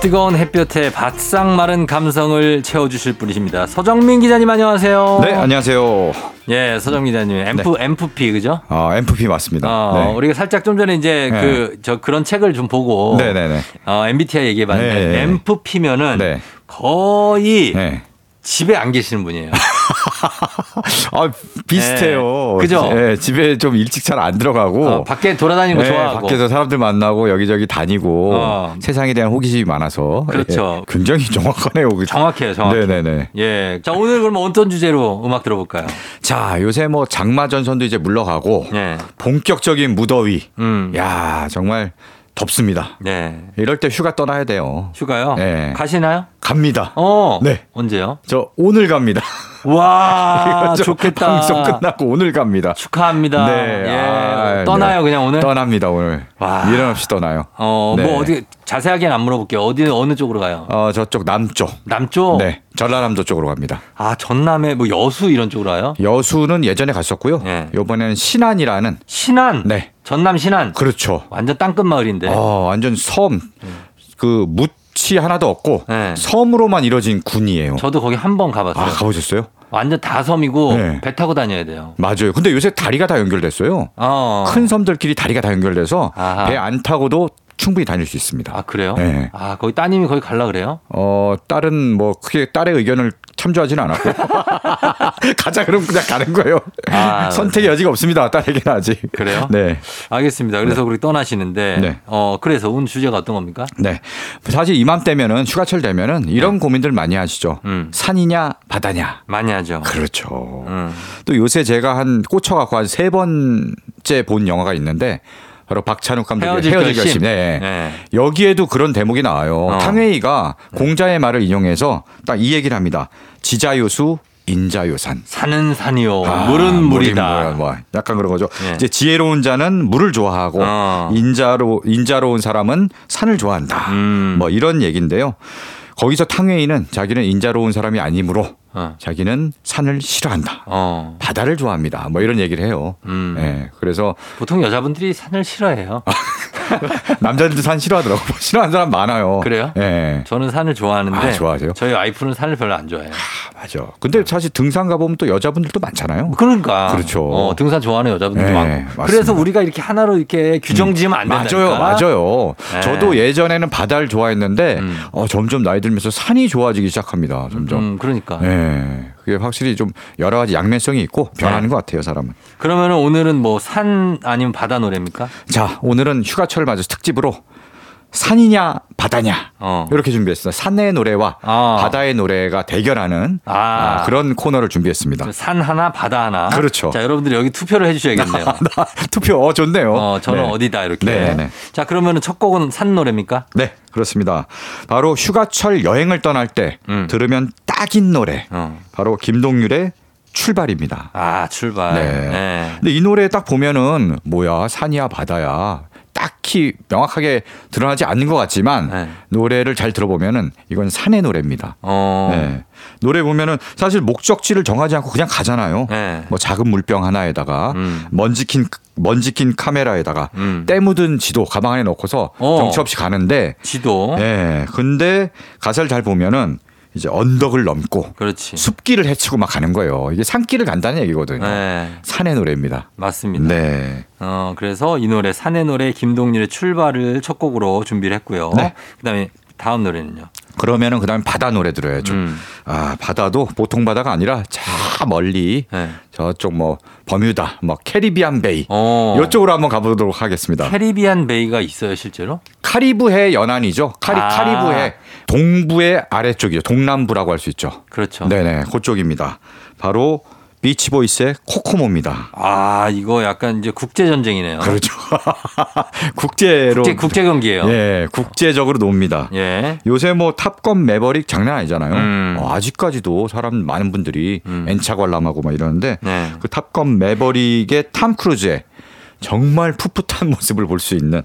뜨거운 햇볕에 바싹 마른 감성을 채워주실 분이십니다. 서정민 기자님 안녕하세요. 네, 안녕하세요. 예, 서정민 기자님 엠프 엠프피 그죠? 어, MFP 맞습니다. 어, 네. 우리가 살짝 좀 전에 이제 네. 그 저 그런 책을 좀 보고 네, 네, 네. 어, MBTI 얘기해 봤는데 네. 엠프피면은 네. 거의 네. 집에 안 계시는 분이에요. <laughs> 아, 비슷해요. 네. 그죠? 예, 집에 좀 일찍 잘 안 들어가고. 어, 밖에 돌아다니는 거 네, 좋아하고. 밖에서 사람들 만나고 여기저기 다니고 어. 세상에 대한 호기심이 많아서 그렇죠. 예, 굉장히 <laughs> 정확하네요. 그- 정확해요, 정확해요. 네네네. 예. 자, 오늘 그럼 어떤 주제로 음악 들어볼까요? 자, 요새 뭐 장마 전선도 이제 물러가고 예. 본격적인 무더위. 음. 야, 정말 덥습니다. 네. 이럴 때 휴가 떠나야 돼요. 휴가요? 네. 가시나요? 갑니다. 어. 네. 언제요? 저 오늘 갑니다. <laughs> 와, <laughs> 저 좋겠다. 방송 끝나고 오늘 갑니다. 축하합니다. 네. 예. 아, 떠나요, 네. 그냥 오늘? 떠납니다 오늘. 와. 미련 없이 떠나요. 어, 네. 뭐 어디 자세하게는 안 물어볼게요. 어디 어느 쪽으로 가요? 어 저쪽 남쪽. 남쪽? 네. 전라남도 쪽으로 갑니다. 아, 전남에 뭐 여수 이런 쪽으로 가요? 여수는 예전에 갔었고요. 네. 이번에는 신안이라는 신안. 네. 전남 신안. 그렇죠. 완전 땅끝 마을인데. 어 완전 섬. 그 밭이 하나도 없고 네. 섬으로만 이뤄진 군이에요. 저도 거기 한 번 가봤어요. 아 가보셨어요? 완전 다 섬이고 네. 배 타고 다녀야 돼요. 맞아요. 근데 요새 다리가 다 연결됐어요. 어. 큰 섬들끼리 다리가 다 연결돼서. 배 안 타고도 충분히 다닐 수 있습니다. 아 그래요? 네. 아 거기 따님이 거기 갈라 그래요? 어, 딸은 뭐 크게 딸의 의견을 참조하지는 않았고 <laughs> 가자 그럼 그냥 가는 거예요. 아, <laughs> 선택의 여지가 없습니다. 딸에게는 아직. 그래요? 네. 알겠습니다. 그래서 그렇게 떠나시는데 네. 어 그래서 오늘 주제가 어떤 겁니까? 네. 사실 이맘때면은 휴가철 되면은 이런 고민들 많이 하시죠. 음. 산이냐 바다냐. 많이 하죠. 그렇죠. 음. 또 요새 제가 한 꽂혀갖고 한 세 번째 본 영화가 있는데 바로 박찬욱 감독의 헤어질 헤어질, 결심. 결심. 네. 네. 여기에도 그런 대목이 나와요. 어. 탕웨이가 공자의 말을 인용해서 딱 이 얘기를 합니다. 지자요수 인자요산. 산은 산이요, 아, 물은 물이 물이다. 뭐야, 뭐 약간 그런 거죠. 예. 이제 지혜로운 자는 물을 좋아하고 어. 인자로 인자로운 사람은 산을 좋아한다. 음. 뭐 이런 얘기인데요. 거기서 탕웨이는 자기는 인자로운 사람이 아니므로 어. 자기는 산을 싫어한다. 어. 바다를 좋아합니다. 뭐 이런 얘기를 해요. 음. 예. 그래서 보통 여자분들이 산을 싫어해요. <laughs> <laughs> 남자들도 산 싫어하더라고. <laughs> 싫어하는 사람 많아요. 그래요? 예. 저는 산을 좋아하는데 아, 좋아하세요? 저희 와이프는 산을 별로 안 좋아해요. 아, 맞아. 근데 사실 등산 가보면 또 여자분들도 많잖아요. 그러니까 그렇죠. 어, 등산 좋아하는 여자분들 네, 많고. 맞습니다. 그래서 우리가 이렇게 하나로 이렇게 규정 지으면 안 된다니까. 맞아요, 맞아요. 네. 저도 예전에는 바다를 좋아했는데 음. 어, 점점 나이 들면서 산이 좋아지기 시작합니다. 점점. 음, 그러니까. 예. 그게 확실히 좀 여러 가지 양면성이 있고 변하는 네. 것 같아요, 사람은. 그러면 오늘은 뭐 산 아니면 바다 노래입니까? 자, 오늘은 휴가철 맞아서 특집으로 산이냐 바다냐 어. 이렇게 준비했어요. 산의 노래와 아. 바다의 노래가 대결하는 아. 아, 그런 코너를 준비했습니다. 산 하나, 바다 하나. 그렇죠. 자, 여러분들이 여기 투표를 해주셔야겠네요. <laughs> 투표 어 좋네요. 어, 저는 네. 어디다 이렇게. 네, 네. 자, 그러면은 첫 곡은 산 노래입니까? 네, 그렇습니다. 바로 휴가철 여행을 떠날 때 음. 들으면 딱인 노래. 어. 바로 김동률의 출발입니다. 아, 출발. 네. 네. 근데 이 노래 딱 보면은 뭐야 산이야 바다야 딱히 명확하게 드러나지 않는 것 같지만 네. 노래를 잘 들어보면은 이건 산의 노래입니다. 어. 네. 노래 보면은 사실 목적지를 정하지 않고 그냥 가잖아요. 네. 뭐 작은 물병 하나에다가 음. 먼지 낀 먼지 낀 카메라에다가 음. 때 묻은 지도 가방 안에 넣고서 어. 정치 없이 가는데 지도. 예. 근데 가사를 잘 보면은 이제 언덕을 넘고 그렇지. 숲길을 헤치고 막 가는 거예요. 이게 산길을 간다는 얘기거든요. 네. 산의 노래입니다. 맞습니다. 네. 어, 그래서 이 노래 산의 노래 김동률의 출발을 첫 곡으로 준비를 했고요. 네. 그다음에 다음 노래는요. 그러면은 그다음에 바다 노래 들어야죠. 음. 아 바다도 보통 바다가 아니라 저 멀리 네. 저쪽 뭐 버뮤다, 뭐 캐리비안 베이 어. 이쪽으로 한번 가보도록 하겠습니다. 캐리비안 베이가 있어요, 실제로? 카리브해 연안이죠. 카리 아. 카리브해 동부의 아래쪽이죠. 동남부라고 할 수 있죠. 그렇죠. 네네, 그쪽입니다. 바로 비치보이스의 코코모입니다. 아, 이거 약간 이제 국제 전쟁이네요. 그렇죠. <laughs> 국제로 국제 국제 경기예요. 예, 국제적으로 놉니다. 예. 요새 뭐 Top Gun Maverick 장난 아니잖아요. 음. 어, 아직까지도 사람 많은 분들이 음. N차 관람하고 막 이러는데 네. 그 Top Gun Maverick의 탐 크루즈의 정말 풋풋한 모습을 볼 수 있는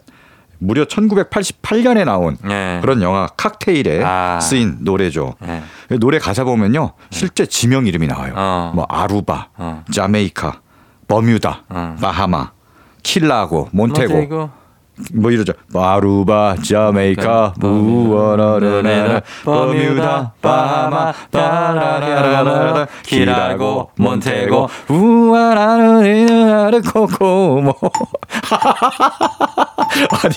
무려 1988년에 나온 네. 그런 영화 칵테일에 아. 쓰인 노래죠. 네. 노래 가사 보면요. 실제 지명 이름이 나와요. 어. 뭐 아루바, 어. 자메이카, 버뮤다, 어. 바하마, 킬라고, 몬테고, 몬테고. 뭐 이러죠. 아루바, 자메이카, 부어라르나, 버뮤다, 바하마, 따라라라라, 키라고, 몬테고, 우아라르르르 코코모. <laughs> 아니,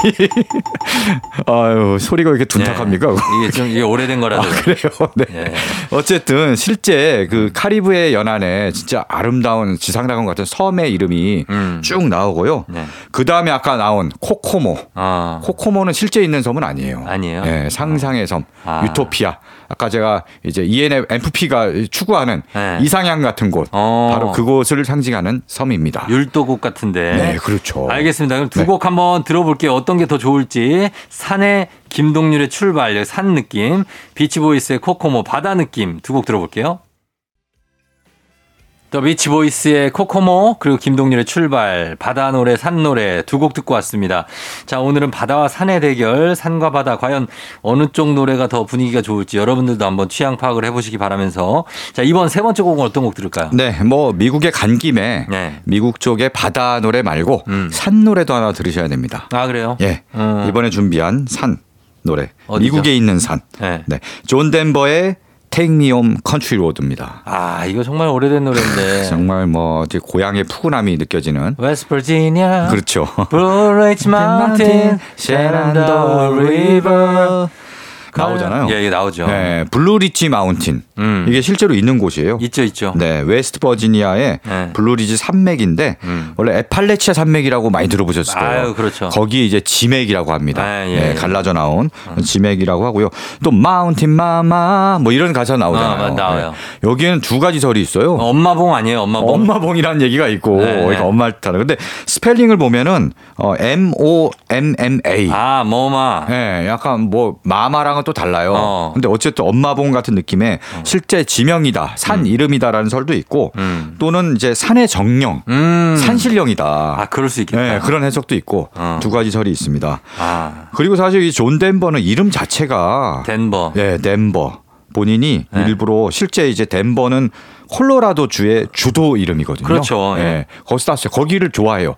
아유 소리가 왜 이렇게 둔탁합니까? 예. 이게 좀 이게 오래된 거라서. 그래요. <laughs> 네. 예. 어쨌든 실제 그 카리브해 연안에 진짜 아름다운 지상낙원 같은 섬의 이름이 음. 쭉 나오고요. 네. 그 다음에 아까 나온 코코 모. 어. 코코모는 실제 있는 섬은 아니에요. 아니에요? 네, 상상의 섬, 아. 유토피아. 아까 제가 이제 ENFP가 추구하는 네. 이상향 같은 곳, 어. 바로 그곳을 상징하는 섬입니다. 율도곡 같은데. 네, 그렇죠. 알겠습니다. 그럼 두 네. 곡 한번 들어볼게요. 어떤 게 더 좋을지. 산의 김동률의 출발, 산 느낌. 비치보이스의 코코모, 바다 느낌. 두 곡 들어볼게요. 더 비치보이스의 코코모 그리고 김동률의 출발 바다 노래 산 노래 두 곡 듣고 왔습니다. 자 오늘은 바다와 산의 대결 산과 바다 과연 어느 쪽 노래가 더 분위기가 좋을지 여러분들도 한번 취향 파악을 해보시기 바라면서 자 이번 세 번째 곡은 어떤 곡 들을까요? 네, 뭐 미국에 간 김에 네. 미국 쪽의 바다 노래 말고 음. 산 노래도 하나 들으셔야 됩니다. 아 그래요? 예. 음. 이번에 준비한 산 노래. 어디죠? 미국에 있는 산. 네. 네. 존 덴버의 Take Me Home Country Road입니다. 아, 이거 정말 오래된 노래인데. 정말 뭐 이제 고향의 푸근함이 느껴지는 웨스트 버지니아. 그렇죠. Blue Ridge Mountain, Shenandoah River. 나오잖아요. 예, 예, 나오죠. 네, Blue Ridge Mountain. 음. 이게 실제로 있는 곳이에요. 있죠, 있죠. 네, 웨스트 버지니아의 네. 블루리지 산맥인데 음. 원래 에팔레치아 산맥이라고 많이 들어보셨을 거예요. 아유, 그렇죠. 거기 이제 지맥이라고 합니다. 아, 예, 네, 예. 갈라져 나온 지맥이라고 하고요. 또 Mountain Mama 뭐 이런 가사 나오잖아요. 아, 나와요. 네. 여기에는 두 가지 절이 있어요. 엄마봉 아니에요, 엄마봉. 엄마봉이라는 얘기가 있고 네, 네. 그러니까 엄마를 타는. 근데 스펠링을 보면은 어, M O M M A. 아, 뭐마. 예, 약간 뭐 마마랑은 또 달라요. 어. 근데 어쨌든 엄마봉 같은 느낌의 실제 지명이다, 산 이름이다라는 설도 있고 음. 또는 이제 산의 정령, 음. 산신령이다. 아, 그럴 수 있겠다. 예, 그런 해석도 있고 어. 두 가지 설이 있습니다. 아, 그리고 사실 이 존 덴버는 이름 자체가 덴버. 예, 덴버. 본인이 네. 일부러 실제 이제 덴버는 콜로라도 주의 주도 이름이거든요. 그렇죠. 예. 예. 거기서 땄어요. 거기를 좋아해요.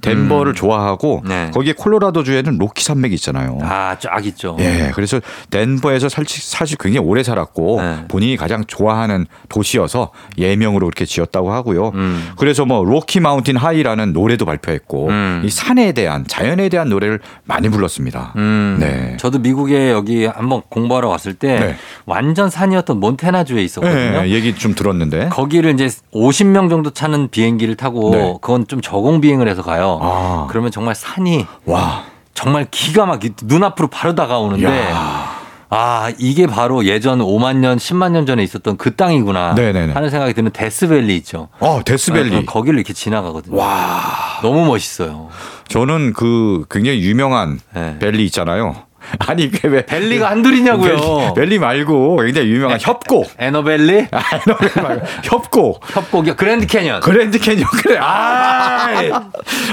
덴버를 좋아하고 네. 거기에 콜로라도 주에는 로키 산맥이 있잖아요. 아, 쫙 있죠. 예, 그래서 덴버에서 사실, 사실 굉장히 오래 살았고 네. 본인이 가장 좋아하는 도시여서 예명으로 이렇게 지었다고 하고요. 음. 그래서 뭐 로키 마운틴 하이라는 노래도 발표했고 음. 이 산에 대한 자연에 대한 노래를 많이 불렀습니다. 음, 네. 저도 미국에 여기 한번 공부하러 왔을 때 네. 완전 산이었던 몬테나주에 있었거든요. 예, 얘기 좀 들었는데. 거기를 이제 50명 정도 차는 비행기를 타고 네. 그건 좀 저공 비행을 해서 가요. 아. 그러면 정말 산이 와. 정말 기가 막히 눈앞으로 바로 다가오는데 야. 아 이게 바로 예전 5만 년, 10만 년 전에 있었던 그 땅이구나 네네네. 하는 생각이 드는 데스밸리 있죠. 어, 데스밸리. 어, 거기를 이렇게 지나가거든요. 와. 너무 멋있어요. 저는 그 굉장히 유명한 네. 벨리 있잖아요. <laughs> 아니, 그게 왜 valley가 한둘이냐고요. valley, valley 말고 굉장히 유명한 협곡. 에너벨리, <laughs> 아, valley 말고 협곡. 협곡이요, 그랜드 캐년. 그랜드 캐니언 그래. 아,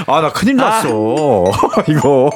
아, 나 큰일 났어. <laughs> 이거.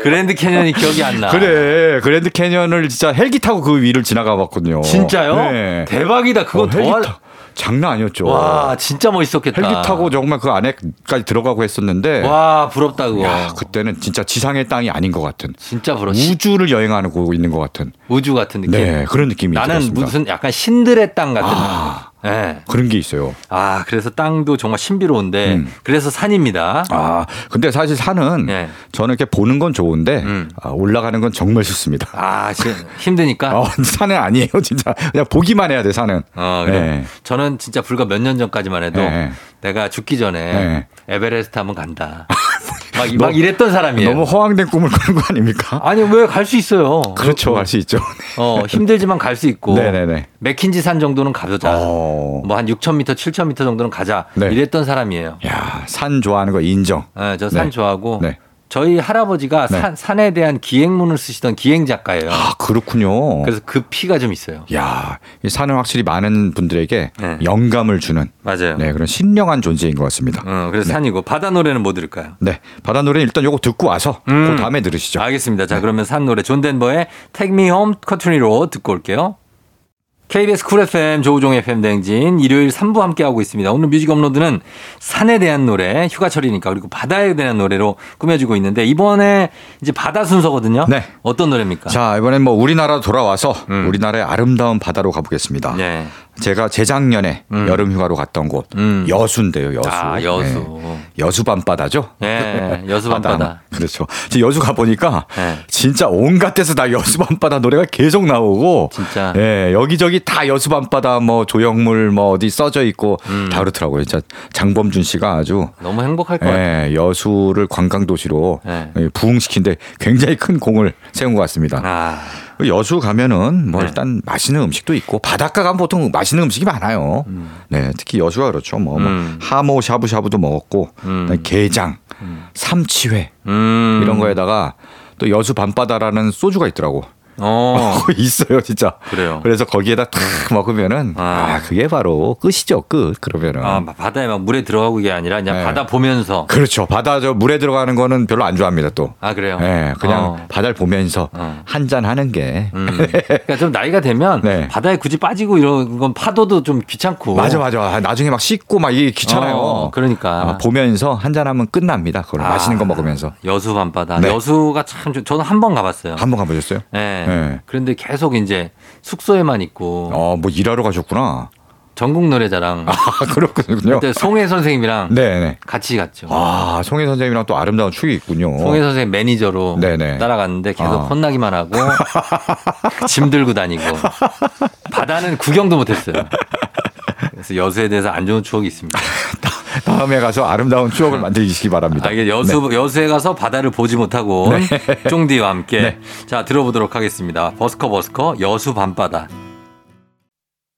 그랜드 캐년이 기억이 안 나. 그래. 그랜드 캐니언을 진짜 헬기 타고 그 위를 지나가 봤거든요. 진짜요? 네. 대박이다. 그건 어, 헬기 더. 타- 장난 아니었죠. 와, 진짜 멋있었겠다. 헬기 타고 정말 그 안에까지 들어가고 했었는데. 와, 부럽다 그거. 야, 그때는 진짜 지상의 땅이 아닌 것 같은. 진짜. 시- 우주를 여행하고 있는 것 같은. 우주 같은 느낌. 네, 그런 느낌이 나는 들었습니다. 무슨 약간 신들의 땅 같은. 아. 네. 그런 게 있어요. 아, 그래서 땅도 정말 신비로운데 음. 그래서 산입니다. 아, 근데 사실 산은 네. 저는 이렇게 보는 건 좋은데 음. 아, 올라가는 건 정말 싫습니다. 아, 시- 힘드니까. 어, 산은 아니에요, 진짜. 그냥 보기만 해야 돼, 산은. 어, 그래. 네. 저는 진짜 불과 몇 년 전까지만 해도 네. 내가 죽기 전에 네. 에베레스트 한번 간다. <laughs> 막, 막 이랬던 사람이에요. 너무 허황된 꿈을 꾸는 거 아닙니까? 아니 왜 갈 수 있어요? 그렇죠, 알수 있죠. 어 힘들지만 갈 수 있고. 네네네. 맥킨지 산 정도는 가보자. 어. 뭐한 6,000m, 7,000m 정도는 가자. 네. 이랬던 사람이에요. 야, 산 좋아하는 거 인정. 네, 저산 네. 좋아하고 네. 저희 할아버지가 네. 산, 산에 대한 기행문을 쓰시던 기행 작가예요. 아, 그렇군요. 그래서 그 피가 좀 있어요. 야, 이 산은 확실히 많은 분들에게 네. 영감을 주는 맞아요. 네, 그런 신령한 존재인 것 같습니다. 어, 그래서 산이고 바다 노래는 뭐 들을까요? 네. 바다 노래는 일단 요거 듣고 와서 음. 그 다음에 들으시죠. 알겠습니다. 자, 그러면 산 노래 존 덴버의 Take Me Home Country Road 듣고 올게요. KBS 쿨 FM 조우종의 FM 대행진 일요일 3부 함께하고 있습니다. 오늘 뮤직 업로드는 산에 대한 노래, 휴가철이니까 그리고 바다에 대한 노래로 꾸며지고 있는데 이번에 이제 바다 순서거든요. 네. 어떤 노래입니까? 자, 이번엔 뭐 우리나라 돌아와서 음. 우리나라의 아름다운 바다로 가보겠습니다. 네. 제가 재작년에 음. 여름 휴가로 갔던 곳 음. 여수인데요, 여수. 아, 여수. 네. 여수 밤바다죠? 네, 여수 밤바다. 그렇죠. 여수 가 보니까 네. 진짜 온갖 데서 다 여수 밤바다 노래가 계속 나오고 진짜. 예, 여기저기 다 여수 밤바다 뭐 조형물 뭐 어디 써져 있고 음. 다 그렇더라고요. 진짜 장범준 씨가 아주 너무 행복할 것 같아요. 예, 여수를 관광 도시로 네. 예, 부흥시킨데 굉장히 큰 공을 세운 것 같습니다. 아, 여수 가면은 뭐 네. 일단 맛있는 음식도 있고 바닷가 가면 보통 맛있는 음식이 많아요. 네, 특히 여수가 그렇죠. 뭐, 뭐 음. 하모 샤브샤브도 먹었고 음. 게장, 삼치회 음. 이런 거에다가 또 여수 밤바다라는 소주가 있더라고. 어. <laughs> 있어요, 진짜. 그래요. 그래서 거기에다 탁 먹으면은 아. 아, 그게 바로 끝이죠, 끝. 그러면은. 아, 막 바다에 막 물에 들어가고 이게 아니라 그냥 네. 바다 보면서. 그렇죠. 바다 저 물에 들어가는 거는 별로 안 좋아합니다, 또. 아, 그래요? 예, 그냥 어. 바다를 보면서 어. 한잔 하는 게. 음. <laughs> 그러니까 좀 나이가 되면 네. 바다에 굳이 빠지고 이런 건 파도도 좀 귀찮고. 맞아, 맞아. 아, 나중에 막 씻고 막 이게 귀찮아요. 어, 그러니까. 아, 보면서 한잔 하면 끝납니다. 그걸 아, 맛있는 거 먹으면서. 여수 밤바다. 네. 여수가 참 좋- 저는 한 번 가봤어요. 한 번 가보셨어요? 네. 네. 그런데 계속 이제 숙소에만 있고 어, 뭐 일하러 가셨구나. 전국 노래자랑 <laughs> 아, 그렇군요. 그때 송혜 선생님이랑 네네. 같이 갔죠. 아, 송혜 선생님이랑 또 아름다운 추억이 있군요. 송혜 선생님 매니저로 네네. 따라갔는데 계속 아. 혼나기만 하고 <laughs> 짐 들고 다니고 바다는 구경도 못했어요. 그래서 여수에 대해서 안 좋은 추억이 있습니다. <laughs> 다음에 가서 아름다운 추억을 만들시기 바랍니다. 아, 이게 여수 여수에 가서 바다를 보지 못하고 쫑디와 함께 네. 자 들어보도록 하겠습니다. 버스커 버스커 여수 밤바다.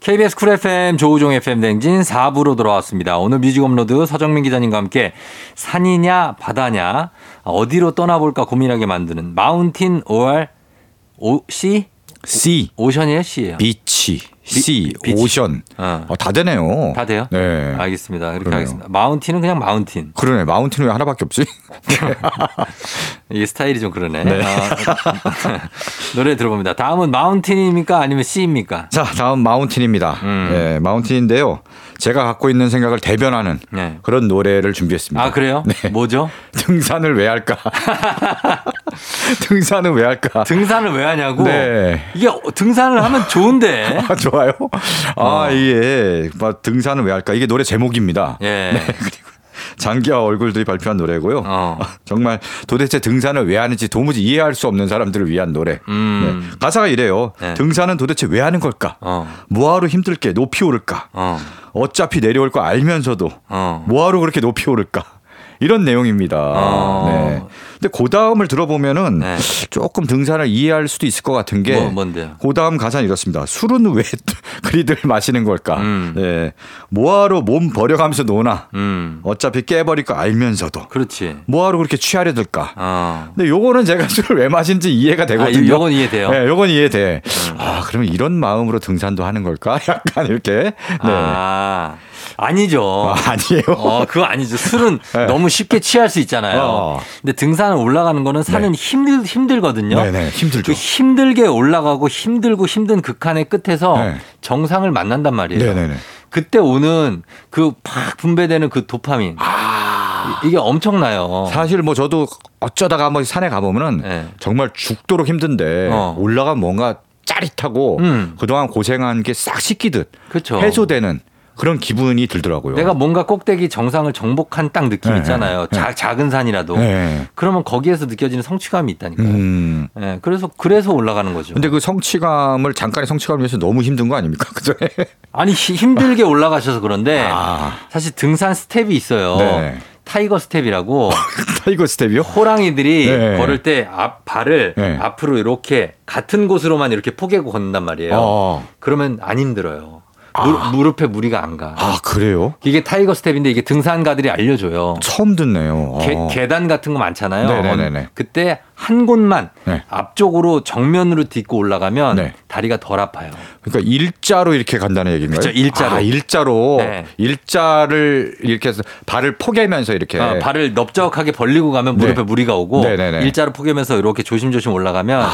KBS 쿨 FM 조우종 FM 대행진 4부로 돌아왔습니다. 오늘 뮤직 업로드 서정민 기자님과 함께 산이냐 바다냐 어디로 떠나볼까 고민하게 만드는 마운틴 OR 오 C C, 오션이에요 C예요. 비치, C, 비치. 오션. 어. 어, 다 되네요. 다 돼요? 네. 알겠습니다. 그렇게 그러네요. 하겠습니다. mountain은 그냥 mountain. 그러네. mountain 왜 하나밖에 없지? <laughs> 이게 스타일이 좀 그러네. 네. 아, <laughs> 노래 들어봅니다. 다음은 마운틴입니까 아니면 C입니까? 자, 다음 마운틴입니다. 음. 예, 마운틴인데요. 제가 갖고 있는 생각을 대변하는 네. 그런 노래를 준비했습니다. 아 그래요? 네. 뭐죠? <laughs> 등산을 왜 할까? <laughs> 등산은 왜 할까? 등산을 왜 하냐고? 네. 이게 어, 등산을 하면 좋은데. <laughs> 아, 좋아요. 아, 어. 이게 막 등산은 왜 할까? 이게 노래 제목입니다. 예. 장기와 얼굴들이 발표한 노래고요. 어. 정말 도대체 등산을 왜 하는지 도무지 이해할 수 없는 사람들을 위한 노래. 음. 네. 가사가 이래요. 네. 등산은 도대체 왜 하는 걸까? 어. 뭐하러 힘들게 높이 오를까? 어. 어차피 내려올 거 알면서도 어. 뭐하러 그렇게 높이 오를까? 이런 내용입니다. 어. 네. 근데 그 다음을 들어보면은 네. 조금 등산을 이해할 수도 있을 것 같은 게 뭐, 뭔데요? 그 다음 가사는 이렇습니다. 술은 왜 <laughs> 그리들 마시는 걸까? 음. 네. 뭐하러 몸 버려가면서 노나? 음. 어차피 깨버릴 거 알면서도 그렇지. 뭐하러 그렇게 취하려 들까? 어. 근데 요거는 제가 <laughs> 술을 왜 마신지 이해가 되거든요. 아, 요건 이해돼요? 음. 네, 요건 이해돼. 아, 그러면 이런 마음으로 등산도 하는 걸까? <laughs> 약간 이렇게. 네. 아. 아니죠. 아, 아니에요. 어, 그거 아니죠. 술은 네. 너무 쉽게 취할 수 있잖아요. 어. 근데 등산 을 올라가는 거는 산은 힘들, 힘들거든요. 네네, 힘들죠. 그 힘들게 올라가고 힘들고 힘든 극한의 끝에서 네. 정상을 만난단 말이에요. 네네네. 그때 오는 그 팍 분배되는 그 도파민. 이- 이게 엄청나요. 아. 사실 뭐 저도 어쩌다가 한번 산에 가보면은 네. 정말 죽도록 힘든데 어. 올라가면 뭔가 짜릿하고 음. 그동안 고생한 게 싹 씻기듯 그렇죠. 해소되는 그런 기분이 들더라고요. 내가 뭔가 꼭대기 정상을 정복한 딱 느낌 네, 있잖아요. 네, 자- 작은 산이라도. 네. 그러면 거기에서 느껴지는 성취감이 있다니까요. 음. 예, 그래서 그래서 올라가는 거죠. 근데 그 성취감을 잠깐의 성취감을 위해서 너무 힘든 거 아닙니까? <laughs> 그죠? 아니 히- 힘들게 올라가셔서 그런데 <laughs> 아. 사실 등산 스텝이 있어요. 네. tiger step이라고 <laughs> tiger step이요? 호랑이들이 네. 걸을 때 앞 발을 네. 앞으로 이렇게 같은 곳으로만 이렇게 포개고 걷는단 말이에요. 어. 그러면 안 힘들어요. 무, 무릎에 무리가 안 가. 아 그래요? 이게 tiger step인데 이게 등산가들이 알려줘요. 처음 듣네요. 계, 어. 계단 같은 거 많잖아요. 네네네네. 그때 한 곳만 네. 앞쪽으로 정면으로 딛고 올라가면 네. 다리가 덜 아파요. 그러니까 일자로 이렇게 간다는 얘기인가요? 그쵸, 일자로. 아, 일자로. 네. 일자를 이렇게 해서 발을 포개면서 이렇게. 어, 발을 넓적하게 벌리고 가면 네. 무릎에 무리가 오고 네네네. 일자로 포개면서 이렇게 조심조심 올라가면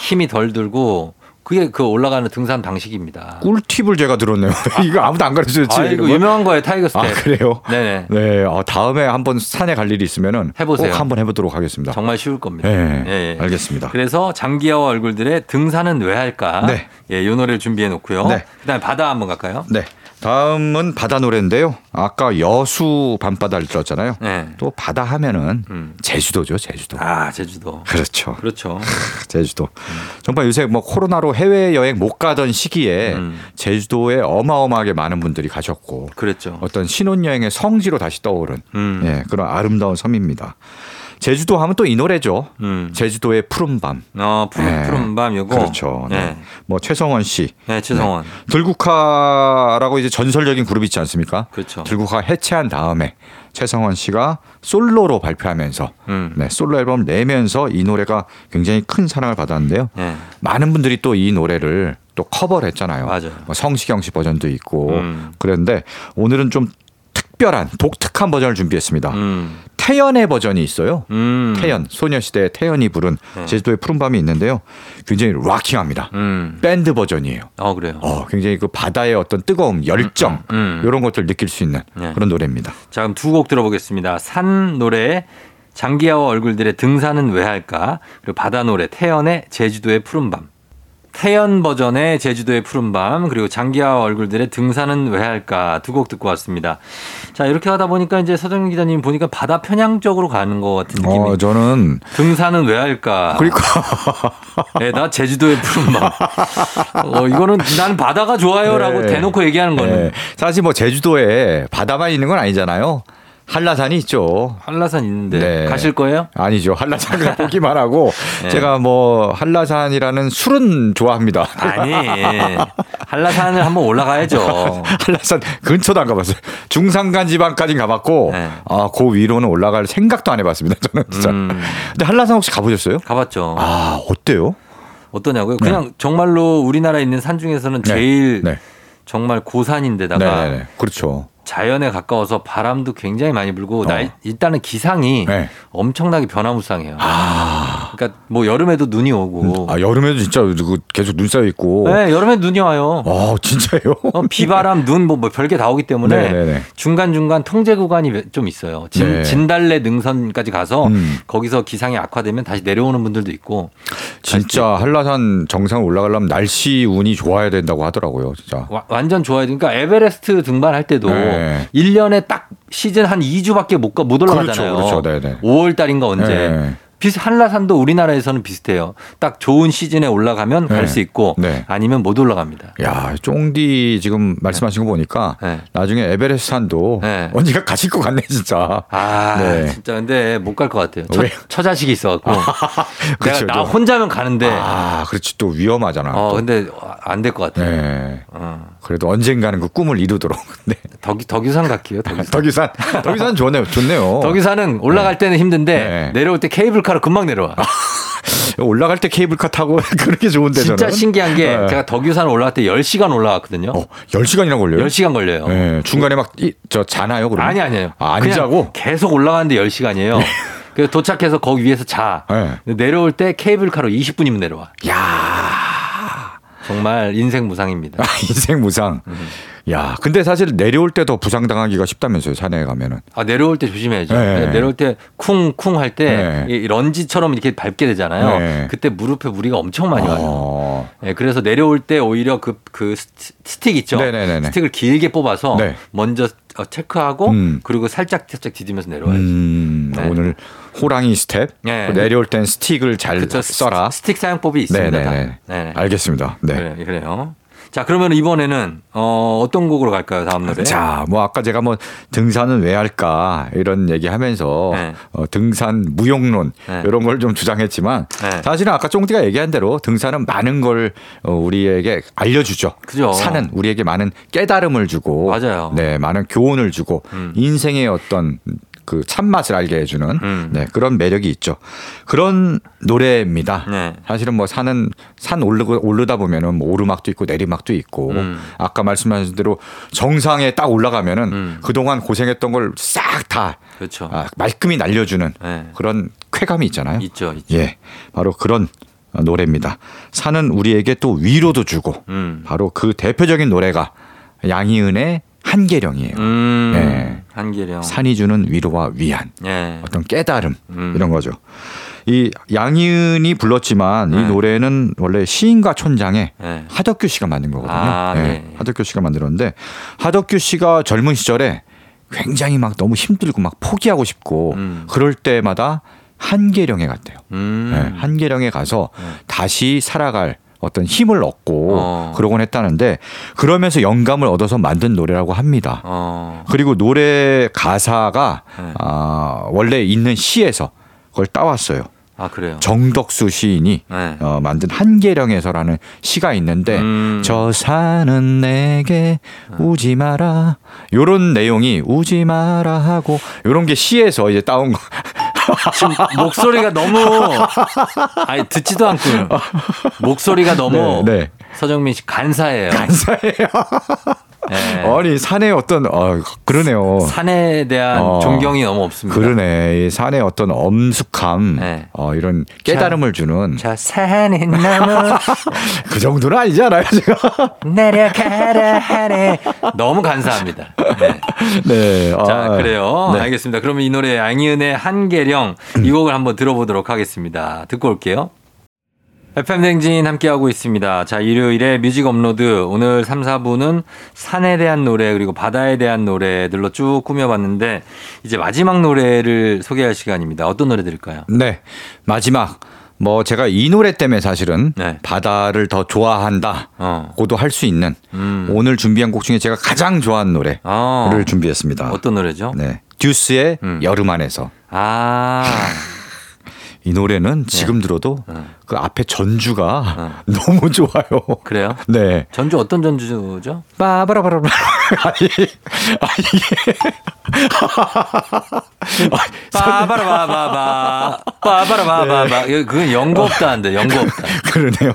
힘이 덜 들고 그게 그 올라가는 등산 방식입니다. 꿀팁을 제가 들었네요. <laughs> 이거 아무도 안 가르쳐 줬지. 아, 이거 유명한 거예요, tiger step. 아, 그래요? 네네. 네. 어, 다음에 한번 산에 갈 일이 있으면은 해보세요. 꼭 한번 해보도록 하겠습니다. 정말 쉬울 겁니다. 네. 예, 예. 알겠습니다. 그래서 장기하와 얼굴들의 등산은 왜 할까? 네. 예, 이 노래를 준비해 놓고요. 네. 그다음에 바다 한번 갈까요? 네. 다음은 바다 노래인데요. 아까 여수 밤바다를 들었잖아요. 네. 또 바다 하면은 음. 제주도죠, 제주도. 아 제주도. 그렇죠. 그렇죠. <laughs> 제주도. 정말 요새 뭐 코로나로 해외 여행 못 가던 시기에 음. 제주도에 어마어마하게 많은 분들이 가셨고 그랬죠. 어떤 신혼 여행의 성지로 다시 떠오른 음. 예, 그런 아름다운 섬입니다. 제주도 하면 또 이 노래죠. 음. 제주도의 푸른 밤. 어 푸른 예. 푸른 밤 요거. 그렇죠. 네. 네. 뭐 최성원 씨, 네 최성원. 들국화라고 이제 전설적인 그룹 있지 않습니까? 그렇죠. 들국화 해체한 다음에 최성원 씨가 솔로로 발표하면서 음. 네, 솔로 앨범 내면서 이 노래가 굉장히 큰 사랑을 받았는데요. 네. 많은 분들이 또 이 노래를 또 커버를 했잖아요. 맞아요. 뭐 성시경 씨 버전도 있고 음. 그런데 오늘은 좀 특별한 독특한 버전을 준비했습니다. 음. 태연의 버전이 있어요. 음. 태연 소녀시대의 태연이 부른 네. 제주도의 푸른밤이 있는데요. 굉장히 락킹합니다. 음. 밴드 버전이에요. 어 그래요. 어, 굉장히 그 바다의 어떤 뜨거움, 열정 음, 음. 이런 것들 느낄 수 있는 네. 그런 노래입니다. 자 그럼 두 곡 들어보겠습니다. 산 노래 장기하와 얼굴들의 등산은 왜 할까? 그리고 바다 노래 태연의 제주도의 푸른 밤. 태연 버전의 제주도의 푸른 밤 그리고 장기하와 얼굴들의 등산은 왜 할까 두 곡 듣고 왔습니다. 자 이렇게 하다 보니까 이제 서정민 기자님 보니까 바다 편향 쪽으로 가는 것 같은 느낌이. 어, 저는 등산은 왜 할까? 그러니까 <laughs> 네, 나 제주도의 푸른 밤. 어, 이거는 나는 바다가 좋아요라고 네. 대놓고 얘기하는 거는 네. 사실 뭐 제주도에 바다만 있는 건 아니잖아요. 한라산이 있죠. 한라산 있는데 네. 가실 거예요? 아니죠. 한라산 그냥 보기만 하고 <laughs> 네. 제가 뭐 한라산이라는 술은 좋아합니다. 아니 <laughs> 한라산을 한번 올라가야죠. 한라산 근처도 안 가봤어요. 중산간 지방까지 가봤고 네. 아, 그 위로는 올라갈 생각도 안 해봤습니다. 저는 진짜. 음. 근데 한라산 혹시 가보셨어요? 가봤죠. 아 어때요? 어떠냐고요? 그냥 정말로 우리나라에 있는 산 중에서는 네. 제일 네. 정말 고산인데다가. 그렇죠. 자연에 가까워서 바람도 굉장히 많이 불고 어. 날- 일단은 기상이 네. 엄청나게 변화무쌍해요. 아, 그러니까 뭐 여름에도 눈이 오고, 아 여름에도 진짜 그 계속 눈 쌓여 있고. 네 여름에 눈이 와요. 아 진짜요? 어, 비바람, 눈, 뭐, 뭐 별게 다 오기 때문에 네네네. 중간 중간 통제 구간이 좀 있어요. 진, 네. 진달래 능선까지 가서 음. 거기서 기상이 악화되면 다시 내려오는 분들도 있고. 진짜 한라산 정상 올라가려면 날씨 운이 좋아야 된다고 하더라고요. 진짜. 와- 완전 좋아요. 그러니까 에베레스트 등반할 때도 네. 1년에 딱 시즌 한 2주밖에 못, 가, 못 올라가잖아요. 그렇죠, 그렇죠. 네네. 5월 달인가 언제. 네. 비슷 한라산도 우리나라에서는 비슷해요. 딱 좋은 시즌에 올라가면 갈 네. 수 있고 네. 아니면 못 올라갑니다. 야, 쫑디 지금 말씀하신 거 보니까 네. 나중에 에베레스트 산도 네. 언젠가 가실 것 같네, 진짜. 아, 네. 진짜 근데 못 갈 것 같아요. 처, 왜? 처자식이 있어갖고. <laughs> 그렇죠, 내가 나 좀. 혼자면 가는데. 아, 그렇지 또 위험하잖아. 어, 또. 근데 안 될 것 같아요. 네. 어. 그래도 언젠가는 그 꿈을 이루도록. <laughs> 네. 덕이, 덕유산 갈게요. 덕유산. 덕유산, 덕유산 좋네요, 좋네요. 덕유산은 올라갈 때는 힘든데 네. 내려올 때 케이블카 로 금방 내려와. <laughs> 올라갈 때 케이블카 타고 <laughs> 그렇게 좋은데 진짜 저는. 신기한 게 네. 제가 덕유산 올라갈 때 10시간 올라갔거든요. 어, 10시간이나 걸려요? 10시간 걸려요. 네, 중간에 막 저 자나요, 그러면? 아니 아니에요. 아, 안 자고? 계속 올라가는데 10시간이에요. 그래서 도착해서 거기 위에서 자. 네. 내려올 때 케이블카로 20분이면 내려와. 야 정말 인생 무상입니다. 아, 인생 무상. 음. 야, 근데 사실 내려올 때 더 부상당하기가 쉽다면서요, 산에 가면은. 아, 내려올 때 조심해야죠. 네. 내려올 때 쿵쿵 할때 네. 이 런지처럼 이렇게 밟게 되잖아요. 네. 그때 무릎에 무리가 엄청 많이 와요. 어. 네, 그래서 내려올 때 오히려 그, 그 스- 스틱 있죠. 네네네네. 스틱을 길게 뽑아서 네. 먼저 어, 체크하고 음. 그리고 살짝 살짝 디디면서 내려와야지. 음, 네. 오늘 호랑이 스텝. 네. 내려올 땐 스틱을 잘 그쵸. 써라. 스- 스틱 사용법이 있습니다. 네네 네. 네. 알겠습니다. 네. 그래, 그래요. 자, 그러면 이번에는 어, 어떤 곡으로 갈까요? 다음 노래. 자, 뭐 아까 제가 뭐 등산은 왜 할까 이런 얘기하면서 네. 어, 등산 무용론 네. 이런 걸 좀 주장했지만 네. 사실은 아까 쫑디가 얘기한 대로 등산은 많은 걸 어, 우리에게 알려주죠. 그죠. 산은 우리에게 많은 깨달음을 주고, 맞아요. 네, 많은 교훈을 주고 음. 인생의 어떤 그 참맛을 알게 해주는 음. 네, 그런 매력이 있죠. 그런 노래입니다. 네. 사실은 뭐 산은 산 오르고 오르다 보면은 뭐 오르막도 있고 내리막도 있고 음. 아까 말씀하신 대로 정상에 딱 올라가면은 음. 그동안 고생했던 걸 싹다 그렇죠. 아, 말끔히 날려주는 네. 그런 쾌감이 있잖아요. 있죠, 있죠. 예, 바로 그런 노래입니다. 산은 우리에게 또 위로도 주고 음. 바로 그 대표적인 노래가 양희은의 한계령이에요. 음. 네. 한계령. 산이 주는 위로와 위안, 예. 어떤 깨달음 음. 이런 거죠. 이 양희은이 불렀지만 이 네. 노래는 원래 시인과 촌장의 네. 하덕규 씨가 만든 거거든요. 아, 예, 네. 하덕규 씨가 만들었는데 하덕규 씨가 젊은 시절에 굉장히 막 너무 힘들고 막 포기하고 싶고 음. 그럴 때마다 한계령에 갔대요. 음. 네, 한계령에 가서 네. 다시 살아갈 어떤 힘을 얻고 어. 그러곤 했다는데 그러면서 영감을 얻어서 만든 노래라고 합니다. 어. 그리고 노래 가사가 네. 아, 원래 있는 시에서 그걸 따왔어요. 아 그래요. 정덕수 시인이 네. 어, 만든 한계령에서라는 시가 있는데 음. 저 산은 내게 우지 마라 요런 내용이 우지 마라 하고 요런 게 시에서 이제 따온 거 지금 목소리가 너무 <laughs> 아니 듣지도 않고요. 목소리가 너무 네, 네. 서정민 씨 간사해요. 간사예요. 네. 아니 산에 어떤 어 그러네요. 산에 대한 어. 존경이 너무 없습니다. 그러네. 이 산에 어떤 엄숙함, 네. 어, 이런 깨달음을 주는 저 산에 나무 그 정도는 아니잖아요, 제가. 내려가라 하네. 너무 간사합니다. 네. 네. 자, 아, 그래요. 네. 알겠습니다. 그러면 이 노래 양희은의 한계령 이 곡을 한번 들어보도록 하겠습니다. 듣고 올게요. FM 대행진 함께하고 있습니다. 자, 일요일에 뮤직 업로드. 오늘 3, 4부는 산에 대한 노래, 그리고 바다에 대한 노래들로 쭉 꾸며봤는데, 이제 마지막 노래를 소개할 시간입니다. 어떤 노래 들을까요? 네. 마지막. 뭐 제가 이 노래 때문에 사실은 네. 바다를 더 좋아한다. 어. 고도 할수 있는 음. 오늘 준비한 곡 중에 제가 가장 좋아하는 노래를 어. 준비했습니다. 어떤 노래죠? 네. 듀스의 음. 여름 안에서. 아. 이 노래는 지금 들어도 어. 그 앞에 전주가 어. <laughs> 너무 좋아요. 그래요? 네. 전주 어떤 전주죠? 빠바라바라 <laughs> 아니 아니 <laughs> 빠바라바바바. 빠바라바바바. 이거 그건 연고 없다는데, 연고 없다. 그러네요.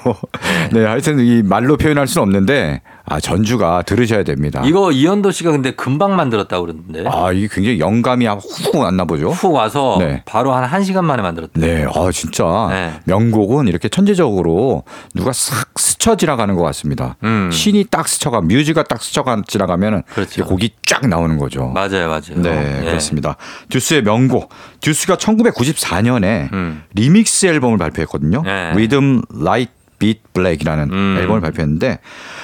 네, 하여튼 이 말로 표현할 수는 없는데 아 전주가 들으셔야 됩니다. 이거 이현도 씨가 근데 금방 만들었다고 그러는데. 아, 이게 굉장히 영감이 훅 왔나 보죠. 훅 와서 네. 바로 한 1시간 만에 만들었대. 네, 아 진짜 네. 명곡은 이렇게 천재적으로 누가 싹 스쳐 지나가는 것 같습니다. 음. 신이 딱 스쳐가, 뮤즈가 딱 스쳐가 지나가면은 그렇죠. 곡이 쫙 나오는 거죠. 맞아요, 맞아요. 네, 예. 그렇습니다. 듀스의 명곡. 듀스가 1994년에 음. 리믹스 앨범을 발표했거든요. 네. Rhythm Beat Black이라는 음. 앨범을 발표했는데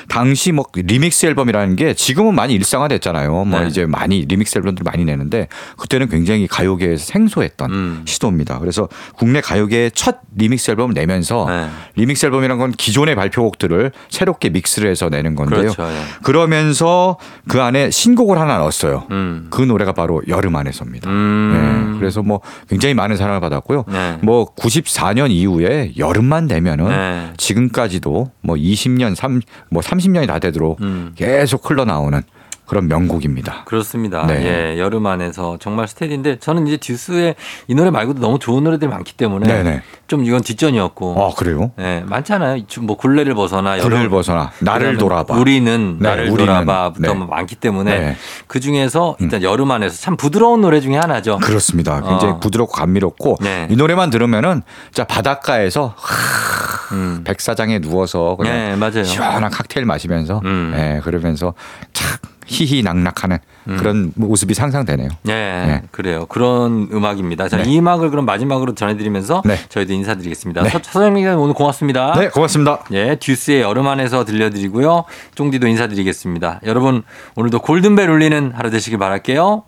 당시 뭐 리믹스 앨범이라는 게 지금은 많이 일상화됐잖아요. 뭐 네. 이제 많이 리믹스 앨범들 많이 내는데 그때는 굉장히 가요계에서 생소했던 음. 시도입니다. 그래서 국내 가요계의 첫 리믹스 앨범을 내면서 네. 리믹스 앨범이라는 건 기존의 발표곡들을 새롭게 믹스를 해서 내는 건데요. 그렇죠. 예. 그러면서 그 안에 신곡을 하나 넣었어요. 음. 그 노래가 바로 여름 안에서입니다. 음. 네, 그래서 뭐 굉장히 많은 사랑을 받았고요. 네. 뭐 94년 이후에 여름만 되면은 네. 지금까지도 뭐 20년, 3, 뭐 30년이 다 되도록 음. 계속 흘러나오는 그런 명곡입니다. 그렇습니다. 네. 예, 여름 안에서 정말 스테디인데 저는 이제 듀스의 이 노래 말고도 너무 좋은 노래들이 많기 때문에 네네. 좀 이건 뒷전이었고. 아 그래요? 예, 많잖아요. 뭐 굴레를 벗어나 굴레를 벗어나 나를 돌아봐. 우리는 네, 나를 우리는. 돌아봐부터 네. 뭐 많기 때문에 네. 음. 그 중에서 일단 여름 안에서 참 부드러운 노래 중에 하나죠. 그렇습니다. 굉장히 어. 부드럽고 감미롭고 네. 이 노래만 들으면은 자 바닷가에서 하, 음. 백사장에 누워서 그냥 네, 맞아요. 시원한 칵테일 마시면서 음. 예, 그러면서 착 희희낙낙하는 그런 모습이 상상되네요. 네, 네. 그래요. 그런 음악입니다. 자, 네. 이 음악을 그럼 마지막으로 전해드리면서 네. 저희도 인사드리겠습니다. 네. 서, 서정민 기자 오늘 고맙습니다. 네, 고맙습니다. 예, 듀스의 여름 안에서 들려드리고요. 쫑디도 인사드리겠습니다. 여러분, 오늘도 골든벨 울리는 하루 되시길 바랄게요.